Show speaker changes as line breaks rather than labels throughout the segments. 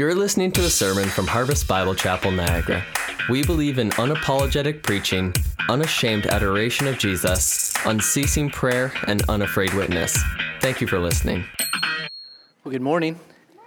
You're listening to a sermon from Harvest Bible Chapel, Niagara. We believe in unapologetic preaching, unashamed adoration of Jesus, unceasing prayer, and unafraid witness. Thank you for listening.
Well, good morning. A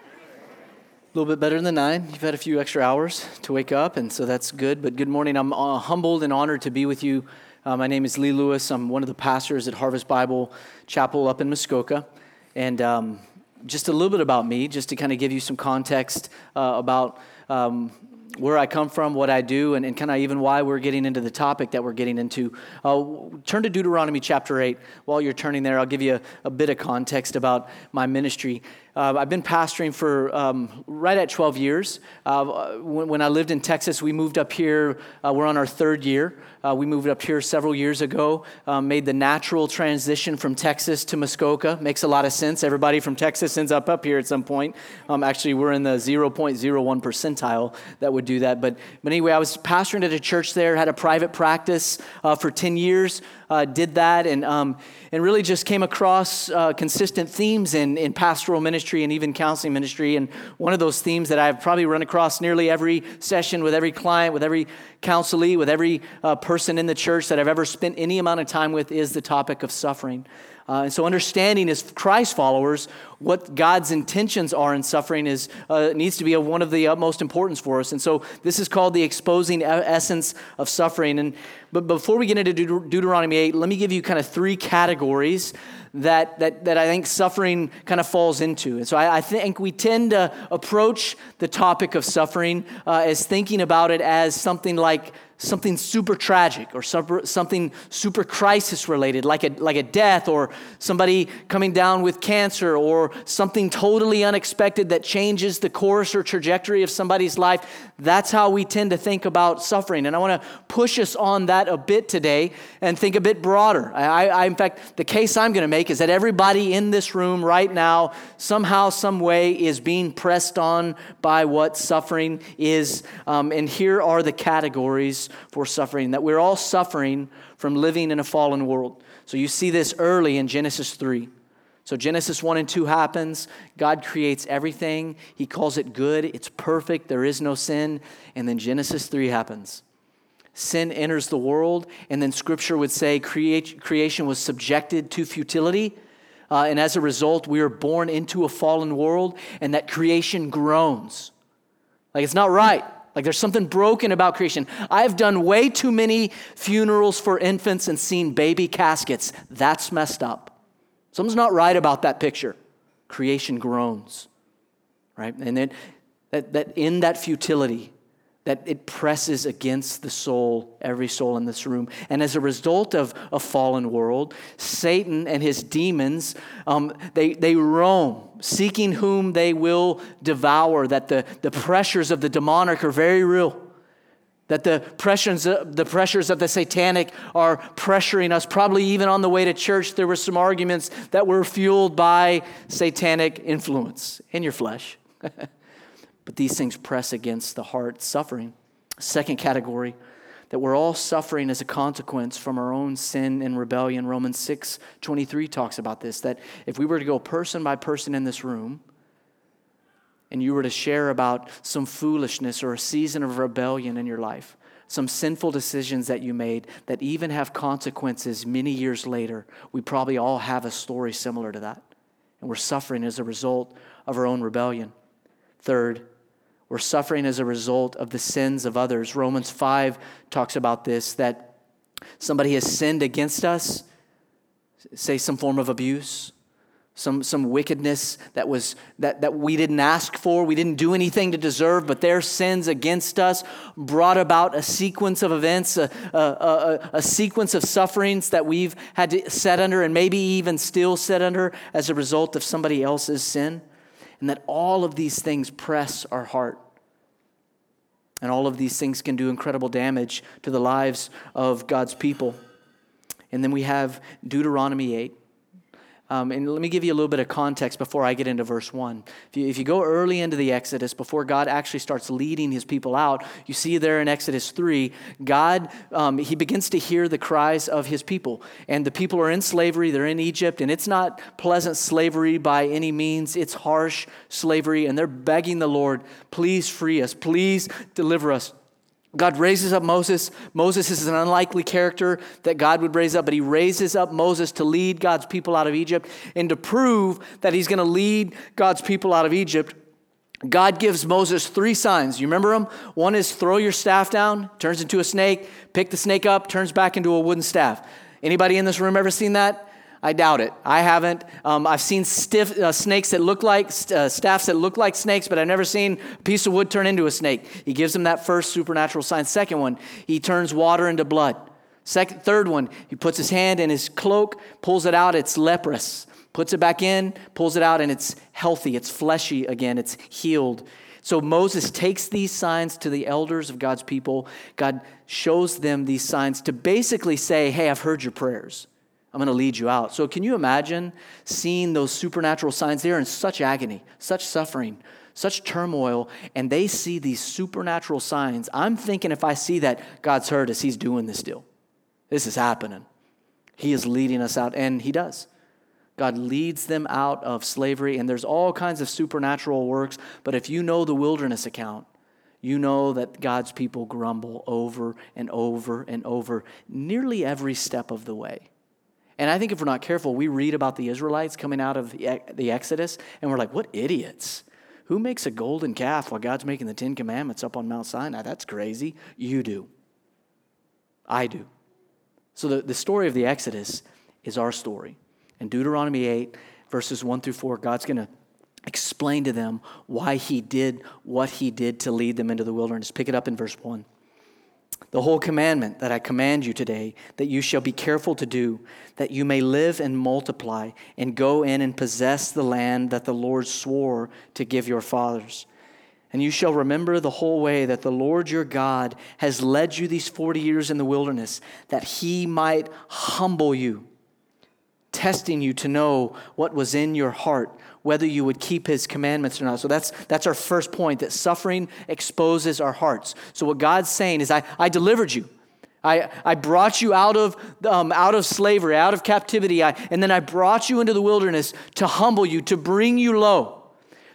little bit better than nine. You've had a few extra hours to wake up, and so that's good. But good morning. I'm uh, humbled and honored to be with you. Uh, my name is Lee Lewis. I'm one of the pastors at Harvest Bible Chapel up in Muskoka. And um, just a little bit about me, just to kind of give you some context uh, about um, where I come from, what I do, and, and kind of even why we're getting into the topic that we're getting into. Uh, turn to Deuteronomy chapter 8. While you're turning there, I'll give you a, a bit of context about my ministry. Uh, I've been pastoring for um, right at 12 years. Uh, when, when, I lived in Texas, we moved up here. Uh, we're on our third year. Uh, we moved up here several years ago, um, made the natural transition from Texas to Muskoka. Makes a lot of sense. Everybody from Texas ends up up here at some point. Um, actually, we're in the 0.01 percentile that would do that. But, but anyway, I was pastoring at a church there, had a private practice uh, for 10 years uh, did that and, um, and really just came across uh, consistent themes in, in pastoral ministry and even counseling ministry. And one of those themes that I've probably run across nearly every session with every client, with every counselee, with every uh, person in the church that I've ever spent any amount of time with is the topic of suffering. Uh, and so, understanding as Christ followers what God's intentions are in suffering is uh, needs to be one of the utmost importance for us. And so, this is called the exposing essence of suffering. And but before we get into Deut- Deuteronomy eight, let me give you kind of three categories that that that I think suffering kind of falls into. And so, I, I think we tend to approach the topic of suffering uh, as thinking about it as something like something super tragic or super, something super crisis related, like a, like a death or somebody coming down with cancer or something totally unexpected that changes the course or trajectory of somebody's life. That's how we tend to think about suffering. And I want to push us on that a bit today and think a bit broader. I, I, in fact, the case I'm going to make is that everybody in this room right now, somehow, some way, is being pressed on by what suffering is. Um, and here are the categories for suffering, that we're all suffering from living in a fallen world. So you see this early in Genesis 3. So Genesis 1 and 2 happens. God creates everything. He calls it good. It's perfect. There is no sin. And then Genesis 3 happens. Sin enters the world, and then scripture would say create, creation was subjected to futility. Uh, and as a result, we are born into a fallen world, and that creation groans. Like it's not right. Like there's something broken about creation. I've done way too many funerals for infants and seen baby caskets. That's messed up. Something's not right about that picture. Creation groans, right? And then that, that in that futility, that it presses against the soul, every soul in this room. And as a result of a fallen world, Satan and his demons, um, they, they roam, seeking whom they will devour, that the, the pressures of the demonic are very real. That the pressures, uh, the pressures of the satanic are pressuring us. Probably even on the way to church, there were some arguments that were fueled by satanic influence in your flesh. But these things press against the heart suffering. Second category, that we're all suffering as a consequence from our own sin and rebellion. Romans 6 23 talks about this that if we were to go person by person in this room, and you were to share about some foolishness or a season of rebellion in your life, some sinful decisions that you made that even have consequences many years later, we probably all have a story similar to that. And we're suffering as a result of our own rebellion. Third, we're suffering as a result of the sins of others. Romans 5 talks about this that somebody has sinned against us, say some form of abuse, some, some wickedness that, was, that, that we didn't ask for, we didn't do anything to deserve, but their sins against us brought about a sequence of events, a, a, a, a sequence of sufferings that we've had to set under and maybe even still set under as a result of somebody else's sin. And that all of these things press our heart. And all of these things can do incredible damage to the lives of God's people. And then we have Deuteronomy 8. Um, and let me give you a little bit of context before I get into verse 1. If you, if you go early into the Exodus, before God actually starts leading his people out, you see there in Exodus 3, God, um, he begins to hear the cries of his people. And the people are in slavery, they're in Egypt, and it's not pleasant slavery by any means, it's harsh slavery. And they're begging the Lord, please free us, please deliver us. God raises up Moses. Moses is an unlikely character that God would raise up, but he raises up Moses to lead God's people out of Egypt. And to prove that he's going to lead God's people out of Egypt, God gives Moses three signs. You remember them? One is throw your staff down, turns into a snake, pick the snake up, turns back into a wooden staff. Anybody in this room ever seen that? I doubt it. I haven't. Um, I've seen stiff uh, snakes that look like uh, staffs that look like snakes, but I've never seen a piece of wood turn into a snake. He gives them that first supernatural sign. Second one, he turns water into blood. Second, third one, he puts his hand in his cloak, pulls it out. It's leprous. Puts it back in, pulls it out, and it's healthy. It's fleshy again. It's healed. So Moses takes these signs to the elders of God's people. God shows them these signs to basically say, Hey, I've heard your prayers. I'm going to lead you out. So, can you imagine seeing those supernatural signs? They're in such agony, such suffering, such turmoil, and they see these supernatural signs. I'm thinking if I see that, God's heard us. He's doing this deal. This is happening. He is leading us out, and He does. God leads them out of slavery, and there's all kinds of supernatural works. But if you know the wilderness account, you know that God's people grumble over and over and over nearly every step of the way. And I think if we're not careful, we read about the Israelites coming out of the Exodus and we're like, what idiots? Who makes a golden calf while God's making the Ten Commandments up on Mount Sinai? That's crazy. You do. I do. So the, the story of the Exodus is our story. In Deuteronomy 8, verses 1 through 4, God's going to explain to them why he did what he did to lead them into the wilderness. Pick it up in verse 1 the whole commandment that I command you today, that you shall be careful to do, that you may live and multiply, and go in and possess the land that the Lord swore to give your fathers. And you shall remember the whole way that the Lord your God has led you these 40 years in the wilderness, that he might humble you, testing you to know what was in your heart whether you would keep his commandments or not. So that's, that's our first point that suffering exposes our hearts. So what God's saying is, I, I delivered you. I, I brought you out of, um, out of slavery, out of captivity, I, and then I brought you into the wilderness to humble you, to bring you low,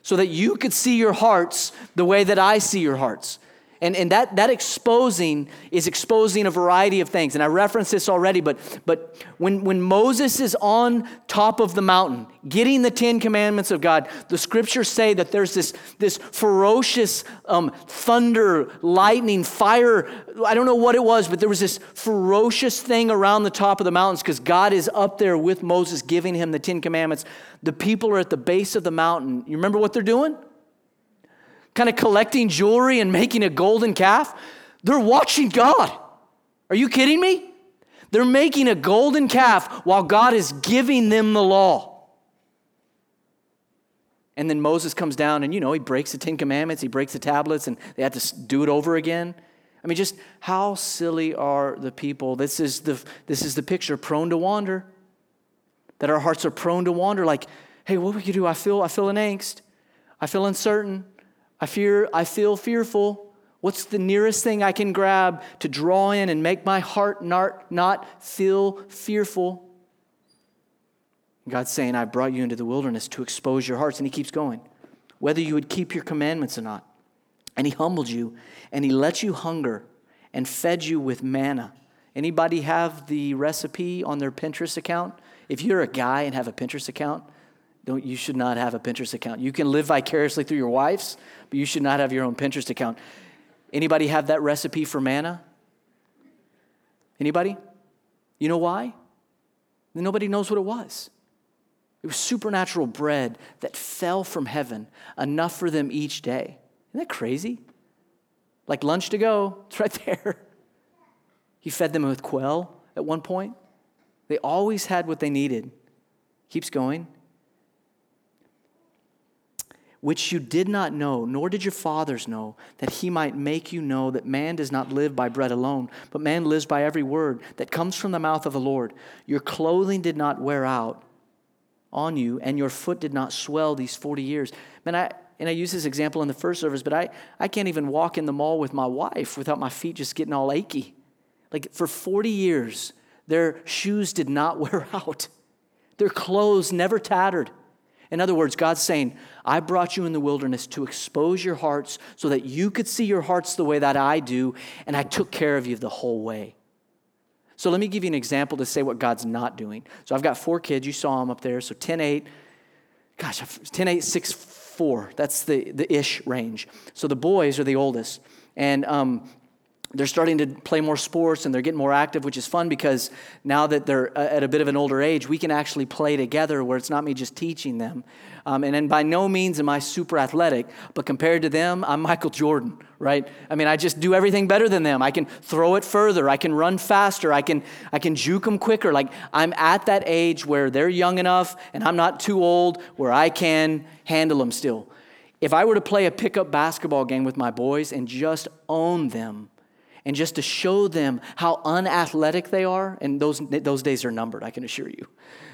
so that you could see your hearts the way that I see your hearts. And, and that, that exposing is exposing a variety of things. And I referenced this already, but, but when, when Moses is on top of the mountain, getting the Ten Commandments of God, the scriptures say that there's this, this ferocious um, thunder, lightning, fire. I don't know what it was, but there was this ferocious thing around the top of the mountains because God is up there with Moses giving him the Ten Commandments. The people are at the base of the mountain. You remember what they're doing? Kind of collecting jewelry and making a golden calf. They're watching God. Are you kidding me? They're making a golden calf while God is giving them the law. And then Moses comes down and, you know, he breaks the Ten Commandments, he breaks the tablets, and they have to do it over again. I mean, just how silly are the people? This is the, this is the picture prone to wander. That our hearts are prone to wander, like, hey, what we could do? I feel, I feel an angst. I feel uncertain. I fear, I feel fearful. What's the nearest thing I can grab to draw in and make my heart not, not feel fearful? God's saying, I brought you into the wilderness to expose your hearts. And He keeps going. Whether you would keep your commandments or not. And He humbled you, and He let you hunger and fed you with manna. Anybody have the recipe on their Pinterest account? If you're a guy and have a Pinterest account, don't, you should not have a Pinterest account. You can live vicariously through your wife's, but you should not have your own Pinterest account. Anybody have that recipe for manna? Anybody? You know why? Nobody knows what it was. It was supernatural bread that fell from heaven, enough for them each day. Isn't that crazy? Like lunch to go, it's right there. He fed them with quail at one point. They always had what they needed. Keeps going which you did not know, nor did your fathers know, that he might make you know that man does not live by bread alone, but man lives by every word that comes from the mouth of the Lord. Your clothing did not wear out, on you, and your foot did not swell these 40 years. Man, I, and I use this example in the first service, but I, I can't even walk in the mall with my wife without my feet just getting all achy. Like for 40 years, their shoes did not wear out, their clothes never tattered. In other words, God's saying, I brought you in the wilderness to expose your hearts so that you could see your hearts the way that I do, and I took care of you the whole way. So let me give you an example to say what God's not doing. So I've got four kids. You saw them up there. So 10, 8, gosh, 10, 8, 6, 4. That's the, the ish range. So the boys are the oldest. And um, they're starting to play more sports and they're getting more active, which is fun because now that they're uh, at a bit of an older age, we can actually play together where it's not me just teaching them. Um, and then by no means am I super athletic, but compared to them, I'm Michael Jordan, right? I mean, I just do everything better than them. I can throw it further, I can run faster, I can, I can juke them quicker. Like I'm at that age where they're young enough and I'm not too old where I can handle them still. If I were to play a pickup basketball game with my boys and just own them, and just to show them how unathletic they are. And those, those days are numbered, I can assure you.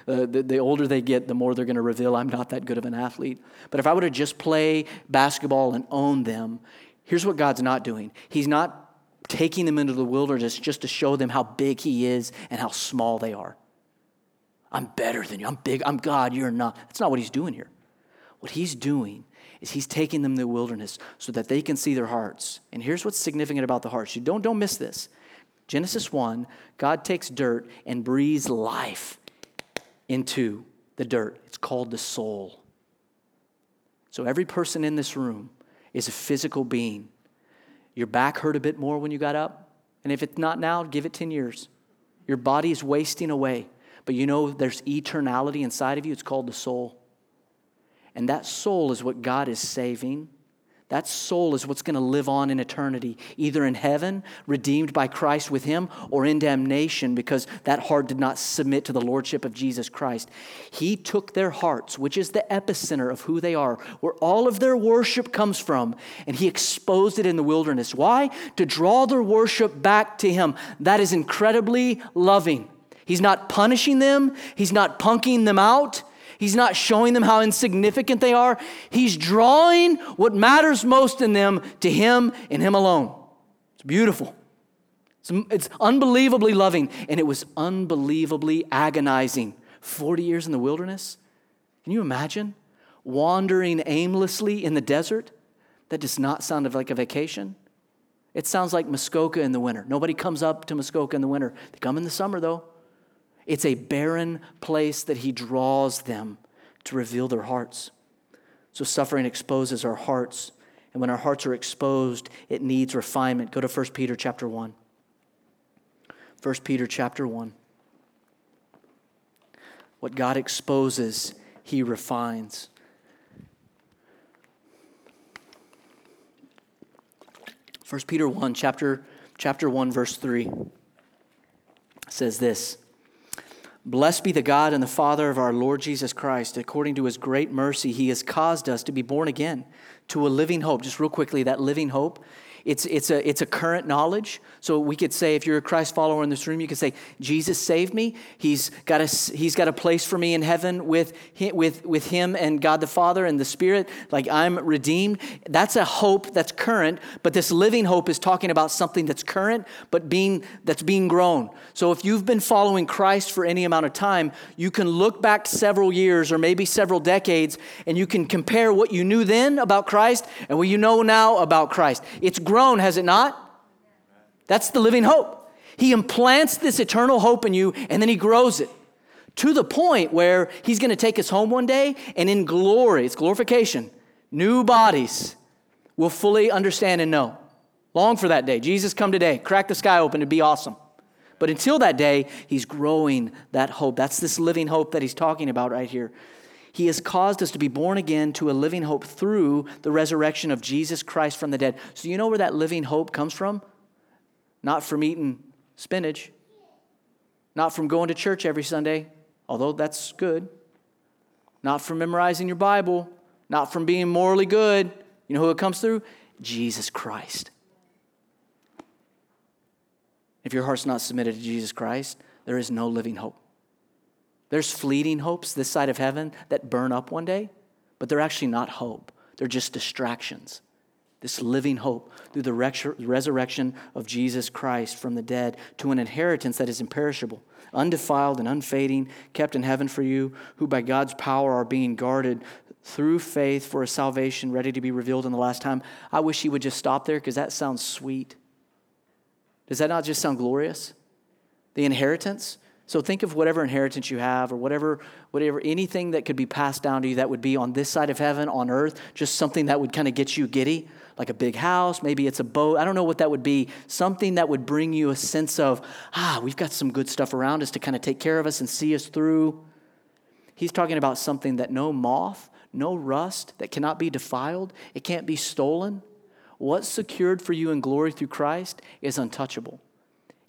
Uh, the, the older they get, the more they're going to reveal I'm not that good of an athlete. But if I were to just play basketball and own them, here's what God's not doing He's not taking them into the wilderness just to show them how big He is and how small they are. I'm better than you. I'm big. I'm God. You're not. That's not what He's doing here. What He's doing is he's taking them to the wilderness so that they can see their hearts. And here's what's significant about the hearts. You don't, don't miss this. Genesis 1, God takes dirt and breathes life into the dirt. It's called the soul. So every person in this room is a physical being. Your back hurt a bit more when you got up. And if it's not now, give it 10 years. Your body is wasting away. But you know there's eternality inside of you. It's called the soul. And that soul is what God is saving. That soul is what's going to live on in eternity, either in heaven, redeemed by Christ with Him, or in damnation because that heart did not submit to the Lordship of Jesus Christ. He took their hearts, which is the epicenter of who they are, where all of their worship comes from, and He exposed it in the wilderness. Why? To draw their worship back to Him. That is incredibly loving. He's not punishing them, He's not punking them out. He's not showing them how insignificant they are. He's drawing what matters most in them to Him and Him alone. It's beautiful. It's, it's unbelievably loving, and it was unbelievably agonizing. 40 years in the wilderness? Can you imagine? Wandering aimlessly in the desert? That does not sound like a vacation. It sounds like Muskoka in the winter. Nobody comes up to Muskoka in the winter. They come in the summer, though. It's a barren place that He draws them to reveal their hearts. So suffering exposes our hearts. And when our hearts are exposed, it needs refinement. Go to 1 Peter chapter 1. 1 Peter chapter 1. What God exposes, He refines. First Peter 1, chapter, chapter 1, verse 3 says this Blessed be the God and the Father of our Lord Jesus Christ. According to his great mercy, he has caused us to be born again to a living hope. Just real quickly, that living hope it's, it's, a, it's a current knowledge. So we could say, if you're a Christ follower in this room, you could say, Jesus saved me. He's got a, he's got a place for me in heaven with, with, with Him and God the Father and the Spirit. Like I'm redeemed. That's a hope that's current, but this living hope is talking about something that's current, but being, that's being grown. So if you've been following Christ for any amount of time, you can look back several years or maybe several decades and you can compare what you knew then about Christ and what you know now about Christ. It's grown, has it not? That's the living hope. He implants this eternal hope in you and then he grows it to the point where he's going to take us home one day and in glory, it's glorification, new bodies will fully understand and know. Long for that day. Jesus, come today. Crack the sky open. It'd be awesome. But until that day, he's growing that hope. That's this living hope that he's talking about right here. He has caused us to be born again to a living hope through the resurrection of Jesus Christ from the dead. So, you know where that living hope comes from? Not from eating spinach, not from going to church every Sunday, although that's good, not from memorizing your Bible, not from being morally good. You know who it comes through? Jesus Christ. If your heart's not submitted to Jesus Christ, there is no living hope. There's fleeting hopes this side of heaven that burn up one day, but they're actually not hope. They're just distractions. This living hope through the resurrection of Jesus Christ from the dead to an inheritance that is imperishable, undefiled, and unfading, kept in heaven for you, who by God's power are being guarded through faith for a salvation ready to be revealed in the last time. I wish he would just stop there because that sounds sweet. Does that not just sound glorious? The inheritance? So think of whatever inheritance you have or whatever, whatever, anything that could be passed down to you that would be on this side of heaven, on earth, just something that would kind of get you giddy, like a big house, maybe it's a boat. I don't know what that would be. Something that would bring you a sense of, ah, we've got some good stuff around us to kind of take care of us and see us through. He's talking about something that no moth, no rust, that cannot be defiled, it can't be stolen. What's secured for you in glory through Christ is untouchable.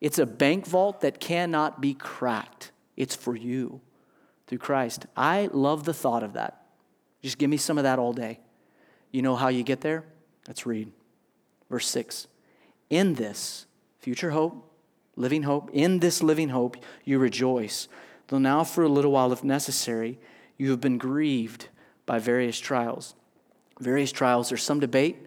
It's a bank vault that cannot be cracked. It's for you through Christ. I love the thought of that. Just give me some of that all day. You know how you get there? Let's read. Verse 6. In this, future hope, living hope, in this living hope, you rejoice. Though now, for a little while, if necessary, you have been grieved by various trials. Various trials, there's some debate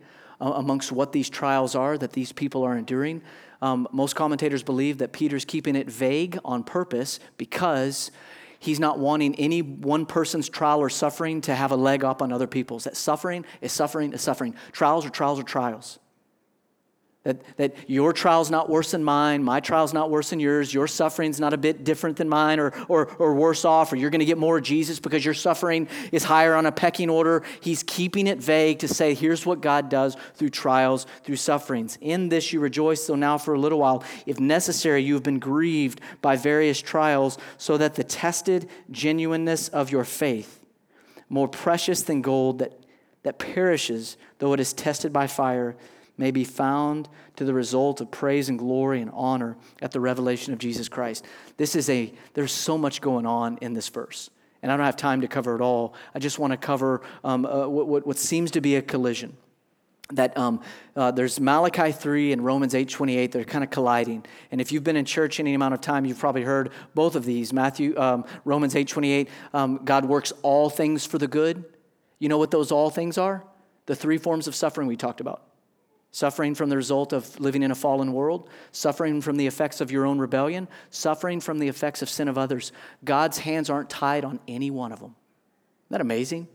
uh, amongst what these trials are that these people are enduring. Um, most commentators believe that Peter's keeping it vague on purpose because he's not wanting any one person's trial or suffering to have a leg up on other people's. That suffering is suffering is suffering. Trials are trials are trials. That, that your trial's not worse than mine, my trial's not worse than yours, your suffering's not a bit different than mine or, or, or worse off, or you're going to get more of Jesus because your suffering is higher on a pecking order. He's keeping it vague to say, here's what God does through trials, through sufferings. In this you rejoice, though now for a little while, if necessary, you have been grieved by various trials, so that the tested genuineness of your faith, more precious than gold that, that perishes, though it is tested by fire, may be found to the result of praise and glory and honor at the revelation of Jesus Christ. This is a, there's so much going on in this verse. And I don't have time to cover it all. I just want to cover um, uh, what, what, seems to be a collision. That um, uh, there's Malachi 3 and Romans 8:28. They're kind of colliding. And if you've been in church any amount of time, you've probably heard both of these. Matthew, um, Romans 8:28. Um, God works all things for the good. You know what those all things are? The three forms of suffering we talked about suffering from the result of living in a fallen world, suffering from the effects of your own rebellion, suffering from the effects of sin of others. God's hands aren't tied on any one of them. Isn't that amazing?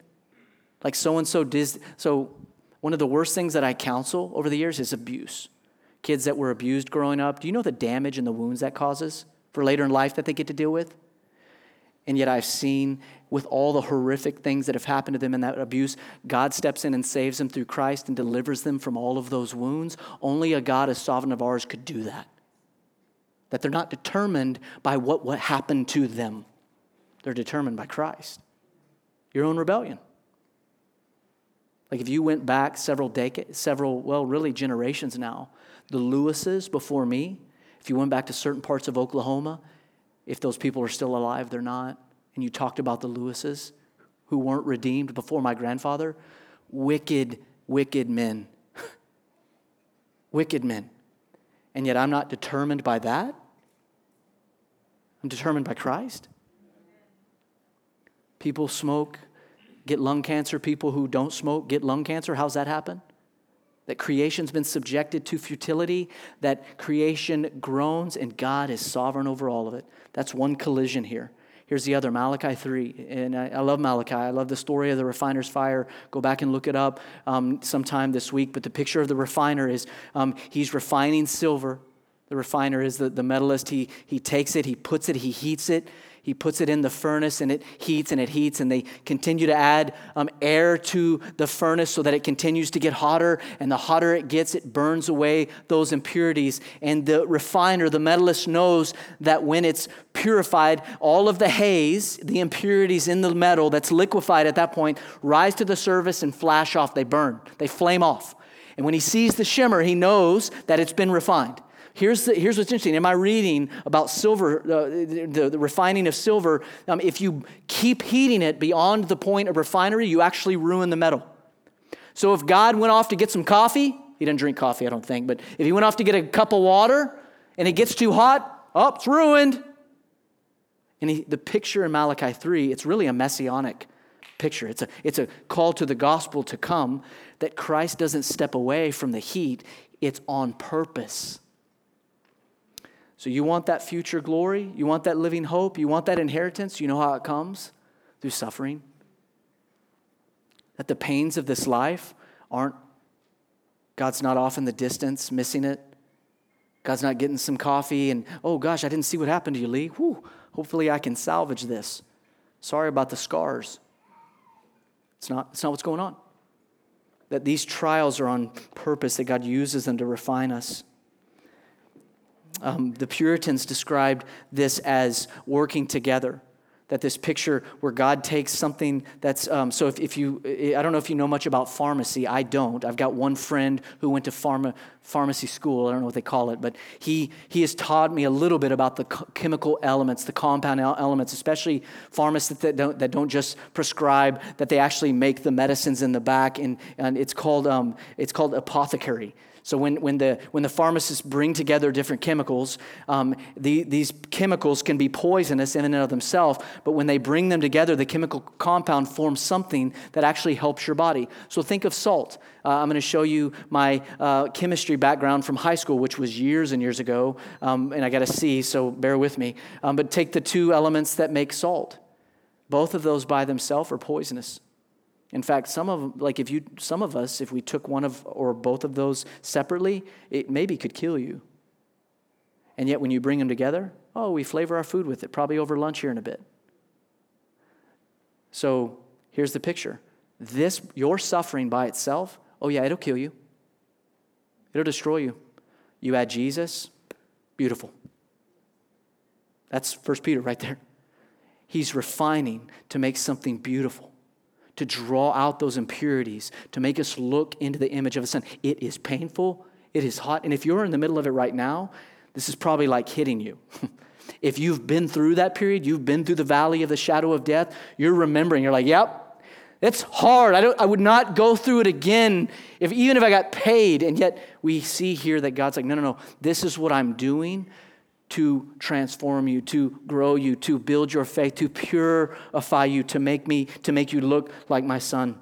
Like so and so did. So, one of the worst things that I counsel over the years is abuse. Kids that were abused growing up, do you know the damage and the wounds that causes for later in life that they get to deal with? And yet, I've seen with all the horrific things that have happened to them in that abuse, God steps in and saves them through Christ and delivers them from all of those wounds. Only a God as sovereign of ours could do that. That they're not determined by what, what happened to them, they're determined by Christ. Your own rebellion. Like if you went back several decades, several, well, really generations now, the Lewises before me, if you went back to certain parts of Oklahoma, if those people are still alive, they're not. And you talked about the Lewises who weren't redeemed before my grandfather. Wicked, wicked men. wicked men. And yet I'm not determined by that. I'm determined by Christ. People smoke, get lung cancer. People who don't smoke get lung cancer. How's that happen? that creation's been subjected to futility, that creation groans, and God is sovereign over all of it. That's one collision here. Here's the other, Malachi 3. And I, I love Malachi. I love the story of the refiner's fire. Go back and look it up um, sometime this week. But the picture of the refiner is um, he's refining silver. The refiner is the, the metallist. He, he takes it, he puts it, he heats it, he puts it in the furnace and it heats and it heats, and they continue to add um, air to the furnace so that it continues to get hotter. And the hotter it gets, it burns away those impurities. And the refiner, the metallist, knows that when it's purified, all of the haze, the impurities in the metal that's liquefied at that point, rise to the surface and flash off. They burn, they flame off. And when he sees the shimmer, he knows that it's been refined. Here's, the, here's what's interesting. In my reading about silver, uh, the, the, refining of silver, um, if you keep heating it beyond the point of refinery, you actually ruin the metal. So if God went off to get some coffee, he didn't drink coffee, I don't think, but if he went off to get a cup of water and it gets too hot, oh, it's ruined. And he, the picture in Malachi 3, it's really a messianic picture. It's a, it's a call to the gospel to come that Christ doesn't step away from the heat, it's on purpose. So, you want that future glory? You want that living hope? You want that inheritance? You know how it comes? Through suffering. That the pains of this life aren't, God's not off in the distance, missing it. God's not getting some coffee and, oh gosh, I didn't see what happened to you, Lee. Whew, hopefully I can salvage this. Sorry about the scars. It's not, it's not what's going on. That these trials are on purpose, that God uses them to refine us. Um, the Puritans described this as working together. That this picture where God takes something that's, um, so if, if you, I don't know if you know much about pharmacy, I don't. I've got one friend who went to pharma, pharmacy school, I don't know what they call it, but he, he has taught me a little bit about the chemical elements, the compound elements, especially pharmacists that don't, that don't just prescribe, that they actually make the medicines in the back, and, and it's, called, um, it's called apothecary. So when, when, the, when the pharmacists bring together different chemicals, um, the, these chemicals can be poisonous in and of themselves, but when they bring them together, the chemical compound forms something that actually helps your body. So think of salt. Uh, I'm going to show you my uh, chemistry background from high school, which was years and years ago, um, and I got a C, so bear with me. Um, but take the two elements that make salt. Both of those by themselves are poisonous. In fact, some of like if you some of us if we took one of or both of those separately, it maybe could kill you. And yet when you bring them together, oh, we flavor our food with it, probably over lunch here in a bit. So, here's the picture. This your suffering by itself, oh yeah, it'll kill you. It'll destroy you. You add Jesus, beautiful. That's First Peter right there. He's refining to make something beautiful to draw out those impurities, to make us look into the image of a son. It is painful, it is hot. And if you're in the middle of it right now, this is probably like hitting you. if you've been through that period, you've been through the valley of the shadow of death, you're remembering, you're like, yep. It's hard. I, don't, I would not go through it again, if, even if I got paid. And yet, we see here that God's like, no, no, no. This is what I'm doing to transform you, to grow you, to build your faith, to purify you, to make me, to make you look like my son.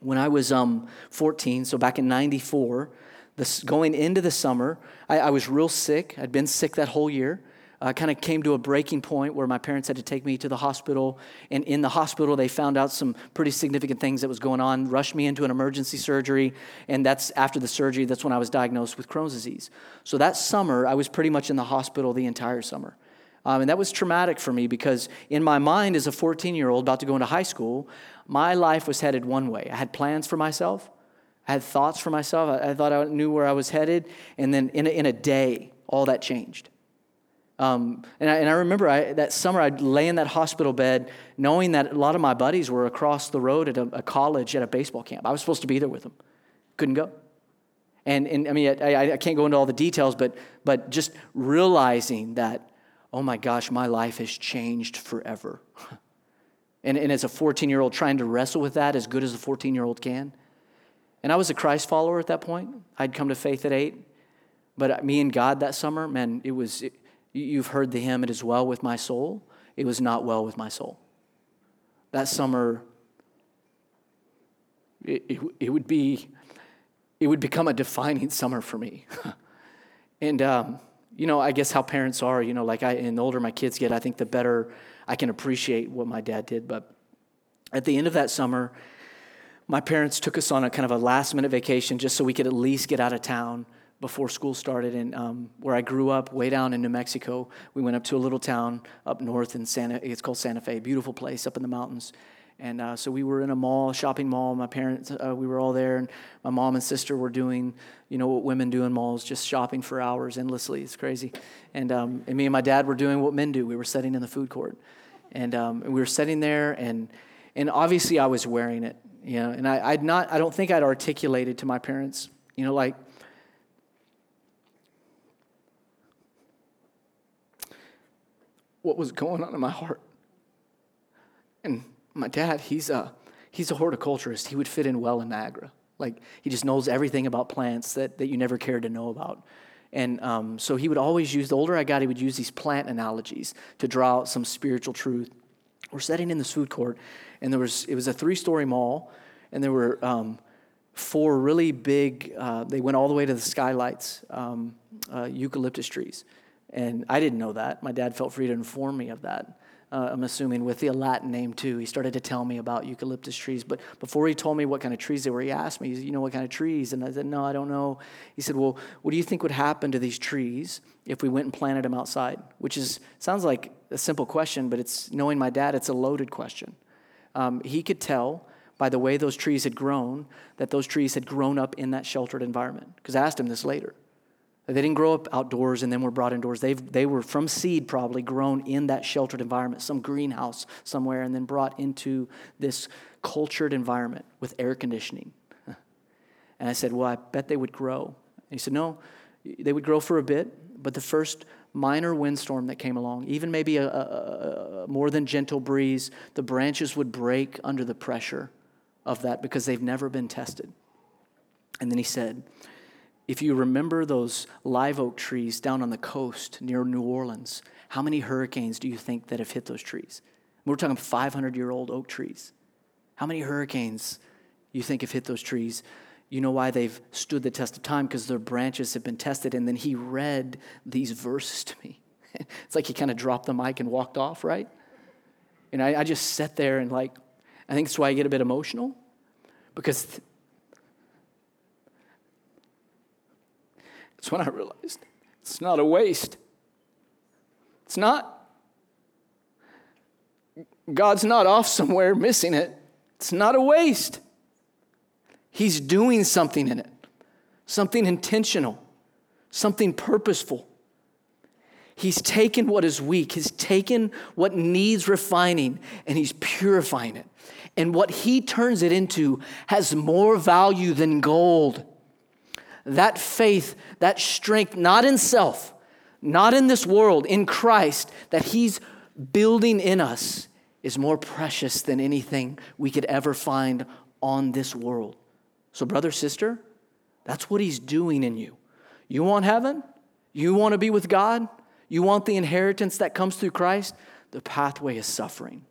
When I was um, 14, so back in 94, this, going into the summer, I, I was real sick. I'd been sick that whole year uh, kind of came to a breaking point where my parents had to take me to the hospital. And in the hospital, they found out some pretty significant things that was going on, rushed me into an emergency surgery. And that's after the surgery, that's when I was diagnosed with Crohn's disease. So that summer, I was pretty much in the hospital the entire summer. Um, and that was traumatic for me because in my mind, as a 14 year old about to go into high school, my life was headed one way. I had plans for myself, I had thoughts for myself, I, I thought I knew where I was headed. And then in a, in a day, all that changed. Um, and, I, and, I, remember I, that summer I'd lay in that hospital bed knowing that a lot of my buddies were across the road at a, a college at a baseball camp. I was supposed to be there with them. Couldn't go. And, and I mean, I, I can't go into all the details, but, but just realizing that, oh my gosh, my life has changed forever. and, and as a 14 year old, trying to wrestle with that as good as a 14 year old can. And I was a Christ follower at that point. I'd come to faith at eight. But me and God that summer, man, it was. It, You've heard the hymn, It is well with my soul. It was not well with my soul. That summer, it, it, it would be, it would become a defining summer for me. and, um, you know, I guess how parents are, you know, like I, and the older my kids get, I think the better I can appreciate what my dad did. But at the end of that summer, my parents took us on a kind of a last minute vacation just so we could at least get out of town before school started. And um, where I grew up, way down in New Mexico, we went up to a little town up north in Santa. It's called Santa Fe, beautiful place up in the mountains. And uh, so we were in a mall, shopping mall. My parents, uh, we were all there, and my mom and sister were doing, you know, what women do in malls, just shopping for hours endlessly. It's crazy. And, um, and me and my dad were doing what men do. We were sitting in the food court, and, um, and we were sitting there, and and obviously I was wearing it, you know. And I, I'd not, I don't think I'd articulated to my parents, you know, like what was going on in my heart. And my dad, he's a, he's a horticulturist. He would fit in well in Niagara. Like, he just knows everything about plants that, that you never cared to know about. And um, so he would always use, the older I got, he would use these plant analogies to draw out some spiritual truth. We're sitting in this food court, and there was, it was a three story mall, and there were um, four really big, uh, they went all the way to the skylights, um, uh, eucalyptus trees. And I didn't know that. My dad felt free to inform me of that uh, I'm assuming, with the Latin name too. He started to tell me about eucalyptus trees. But before he told me what kind of trees they were, he asked me, You know what kind of trees? And I said, No, I don't know. He said, Well, what do you think would happen to these trees if we went and planted them outside? Which is, sounds like a simple question, but it's knowing my dad, it's a loaded question. Um, he could tell by the way those trees had grown that those trees had grown up in that sheltered environment. Because I asked him this later. They didn't grow up outdoors and then were brought indoors. they they were from seed, probably grown in that sheltered environment, some greenhouse somewhere, and then brought into this cultured environment with air conditioning. And I said, Well, I bet they would grow. And he said, No, they would grow for a bit, but the first minor windstorm that came along, even maybe a, a, a more than gentle breeze, the branches would break under the pressure of that because they've never been tested. And then he said, if you remember those live oak trees down on the coast near New Orleans, how many hurricanes do you think that have hit those trees? We're talking 500 year old oak trees. How many hurricanes you think have hit those trees? You know why they've stood the test of time? Because their branches have been tested. And then he read these verses to me. It's like he kind of dropped the mic and walked off, right? And I, I just sat there and, like, I think that's why I get a bit emotional because That's when I realized it's not a waste. It's not. God's not off somewhere missing it. It's not a waste. He's doing something in it, something intentional, something purposeful. He's taken what is weak, He's taken what needs refining, and He's purifying it. And what He turns it into has more value than gold that faith, that strength, not in self, not in this world, in Christ, that He's building in us is more precious than anything we could ever find on this world. So, brother, sister, that's what He's doing in you. You want heaven? You want to be with God? You want the inheritance that comes through Christ? The pathway is suffering.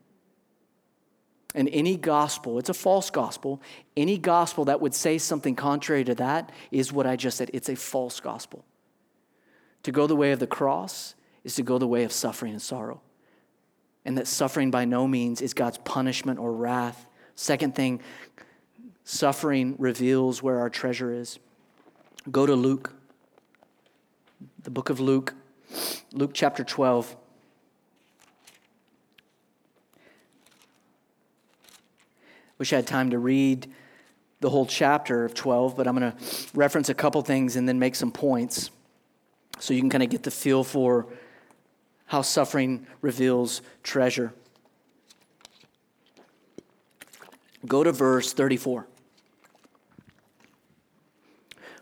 And any gospel, it's a false gospel, any gospel that would say something contrary to that is what I just said. It's a false gospel. To go the way of the cross is to go the way of suffering and sorrow. And that suffering by no means is God's punishment or wrath. Second thing, suffering reveals where our treasure is. Go to Luke, the book of Luke, Luke chapter 12. Wish I had time to read the whole chapter of 12, but I'm going to reference a couple things and then make some points so you can kind of get the feel for how suffering reveals treasure. Go to verse 34.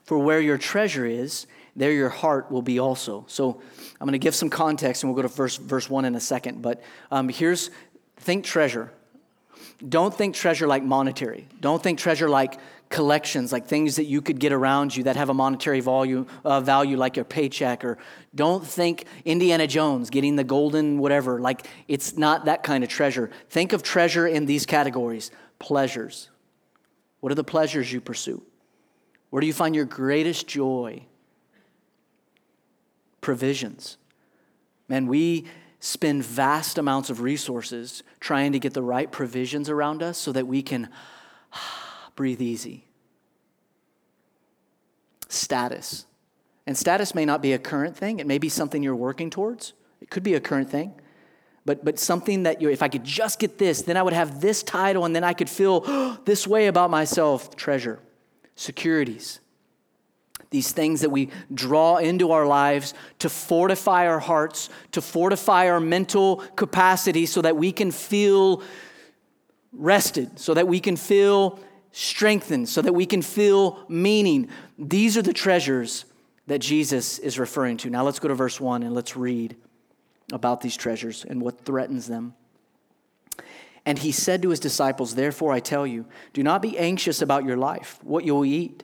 For where your treasure is, there your heart will be also. So I'm going to give some context and we'll go to verse, verse 1 in a second. But um, here's think treasure. Don't think treasure like monetary. Don't think treasure like collections, like things that you could get around you that have a monetary value, uh, value like your paycheck. Or don't think Indiana Jones getting the golden whatever. Like it's not that kind of treasure. Think of treasure in these categories pleasures. What are the pleasures you pursue? Where do you find your greatest joy? Provisions. Man, we spend vast amounts of resources trying to get the right provisions around us so that we can breathe easy. Status. And status may not be a current thing, it may be something you're working towards. It could be a current thing. But, but something that you, if I could just get this, then I would have this title and then I could feel this way about myself. Treasure, securities, these things that we draw into our lives to fortify our hearts, to fortify our mental capacity so that we can feel rested, so that we can feel strengthened, so that we can feel meaning. These are the treasures that Jesus is referring to. Now let's go to verse 1 and let's read about these treasures and what threatens them. And he said to his disciples, Therefore I tell you, do not be anxious about your life, what you'll eat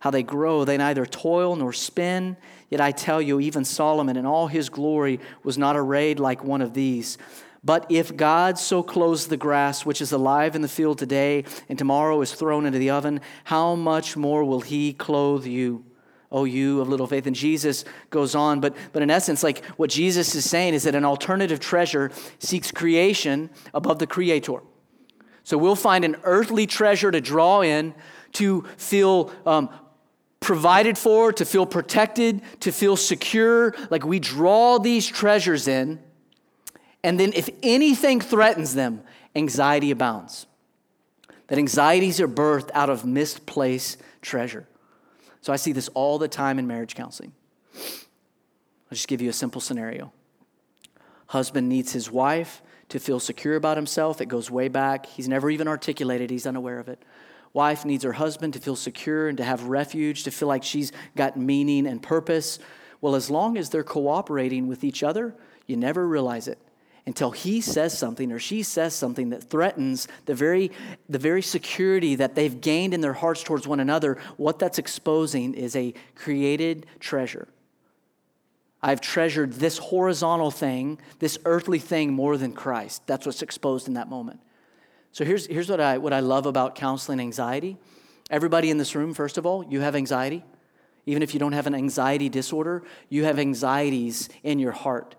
how they grow. They neither toil nor spin. Yet I tell you, even Solomon in all his glory was not arrayed like one of these. But if God so clothes the grass, which is alive in the field today, and tomorrow is thrown into the oven, how much more will he clothe you? O you of little faith. And Jesus goes on, but, but in essence, like what Jesus is saying is that an alternative treasure seeks creation above the creator. So we'll find an earthly treasure to draw in to feel um, provided for, to feel protected, to feel secure. Like we draw these treasures in, and then if anything threatens them, anxiety abounds. That anxieties are birthed out of misplaced treasure. So I see this all the time in marriage counseling. I'll just give you a simple scenario. Husband needs his wife to feel secure about himself. It goes way back. He's never even articulated, he's unaware of it. Wife needs her husband to feel secure and to have refuge, to feel like she's got meaning and purpose. Well, as long as they're cooperating with each other, you never realize it until he says something or she says something that threatens the very, the very security that they've gained in their hearts towards one another. What that's exposing is a created treasure. I've treasured this horizontal thing, this earthly thing, more than Christ. That's what's exposed in that moment. So here's, here's what, I, what I love about counseling anxiety. Everybody in this room, first of all, you have anxiety. Even if you don't have an anxiety disorder, you have anxieties in your heart.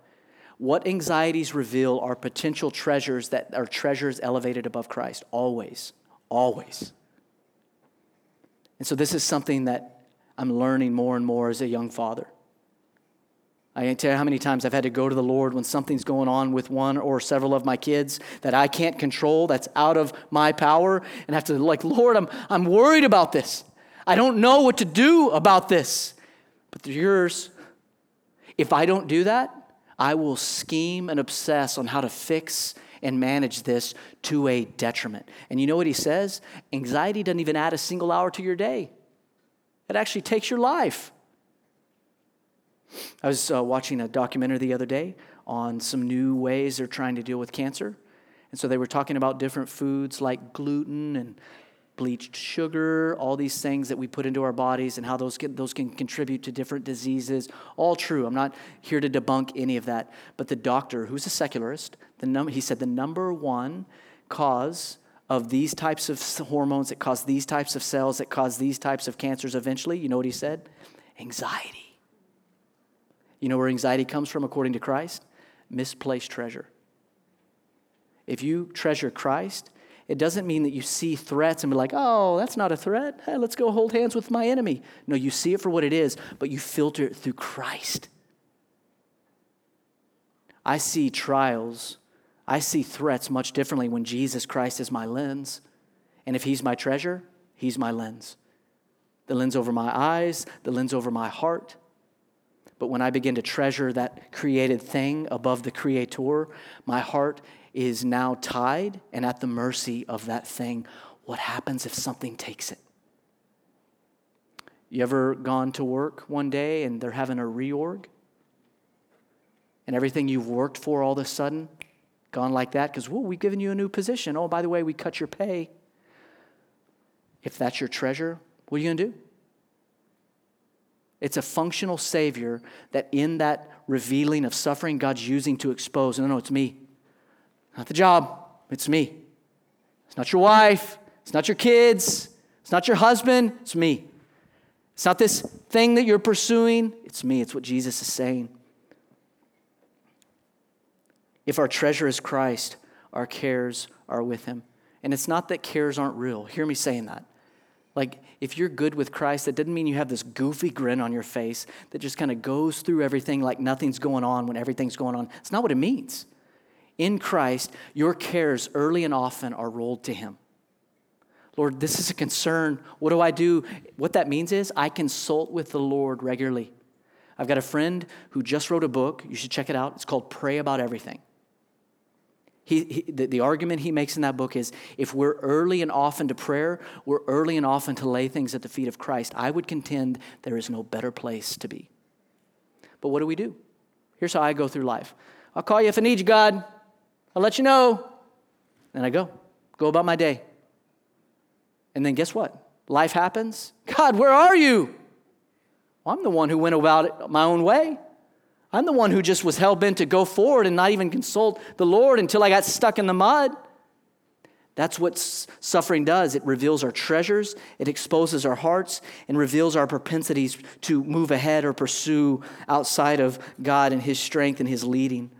What anxieties reveal are potential treasures that are treasures elevated above Christ. Always. Always. And so this is something that I'm learning more and more as a young father. I can't tell you how many times I've had to go to the Lord when something's going on with one or several of my kids that I can't control, that's out of my power, and have to, like, Lord, I'm, I'm worried about this. I don't know what to do about this, but they're yours. If I don't do that, I will scheme and obsess on how to fix and manage this to a detriment. And you know what he says? Anxiety doesn't even add a single hour to your day, it actually takes your life. I was uh, watching a documentary the other day on some new ways they're trying to deal with cancer. And so they were talking about different foods like gluten and bleached sugar, all these things that we put into our bodies and how those can, those can contribute to different diseases. All true. I'm not here to debunk any of that. But the doctor, who's a secularist, the num- he said the number one cause of these types of hormones that cause these types of cells that cause these types of cancers eventually, you know what he said? Anxiety. You know where anxiety comes from according to Christ? Misplaced treasure. If you treasure Christ, it doesn't mean that you see threats and be like, oh, that's not a threat. Hey, let's go hold hands with my enemy. No, you see it for what it is, but you filter it through Christ. I see trials, I see threats much differently when Jesus Christ is my lens. And if He's my treasure, He's my lens. The lens over my eyes, the lens over my heart. But when I begin to treasure that created thing above the Creator, my heart is now tied and at the mercy of that thing. What happens if something takes it? You ever gone to work one day and they're having a reorg? And everything you've worked for all of a sudden gone like that because, whoa, we've given you a new position. Oh, by the way, we cut your pay. If that's your treasure, what are you going to do? It's a functional Savior that in that revealing of suffering, God's using to expose. No, no, it's me. Not the job, it's me. It's not your wife, it's not your kids, it's not your husband, it's me. It's not this thing that you're pursuing, it's me. It's what Jesus is saying. If our treasure is Christ, our cares are with Him. And it's not that cares aren't real. Hear me saying that. Like, if you're good with Christ, that doesn't mean you have this goofy grin on your face that just kind of goes through everything like nothing's going on when everything's going on. It's not what it means. In Christ, your cares early and often are rolled to Him. Lord, this is a concern. What do I do? What that means is I consult with the Lord regularly. I've got a friend who just wrote a book. You should check it out. It's called Pray About Everything. He, he, the, the argument he makes in that book is if we're early and often to prayer, we're early and often to lay things at the feet of Christ. I would contend there is no better place to be. But what do we do? Here's how I go through life I'll call you if I need you, God. I'll let you know. And I go, go about my day. And then guess what? Life happens. God, where are you? Well, I'm the one who went about it my own way. I'm the one who just was hell bent to go forward and not even consult the Lord until I got stuck in the mud. That's what suffering does. It reveals our treasures, it exposes our hearts, and reveals our propensities to move ahead or pursue outside of God and His strength and His leading.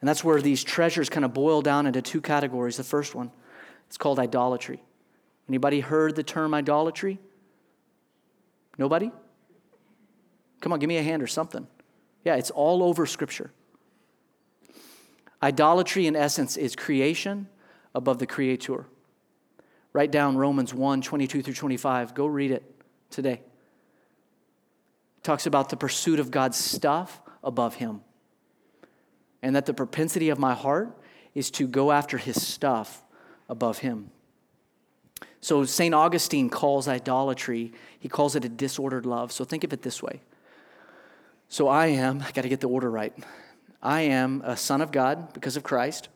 And that's where these treasures kind of boil down into two categories. The first one, it's called idolatry. Anybody heard the term idolatry? Nobody? Come on, give me a hand or something. Yeah, it's all over Scripture. Idolatry, in essence, is creation above the Creator. Write down Romans 1 22 through 25. Go read it today. It talks about the pursuit of God's stuff above Him. And that the propensity of my heart is to go after His stuff above Him. So, St. Augustine calls idolatry, he calls it a disordered love. So, think of it this way so I am, I got to get the order right. I am a son of God because of Christ.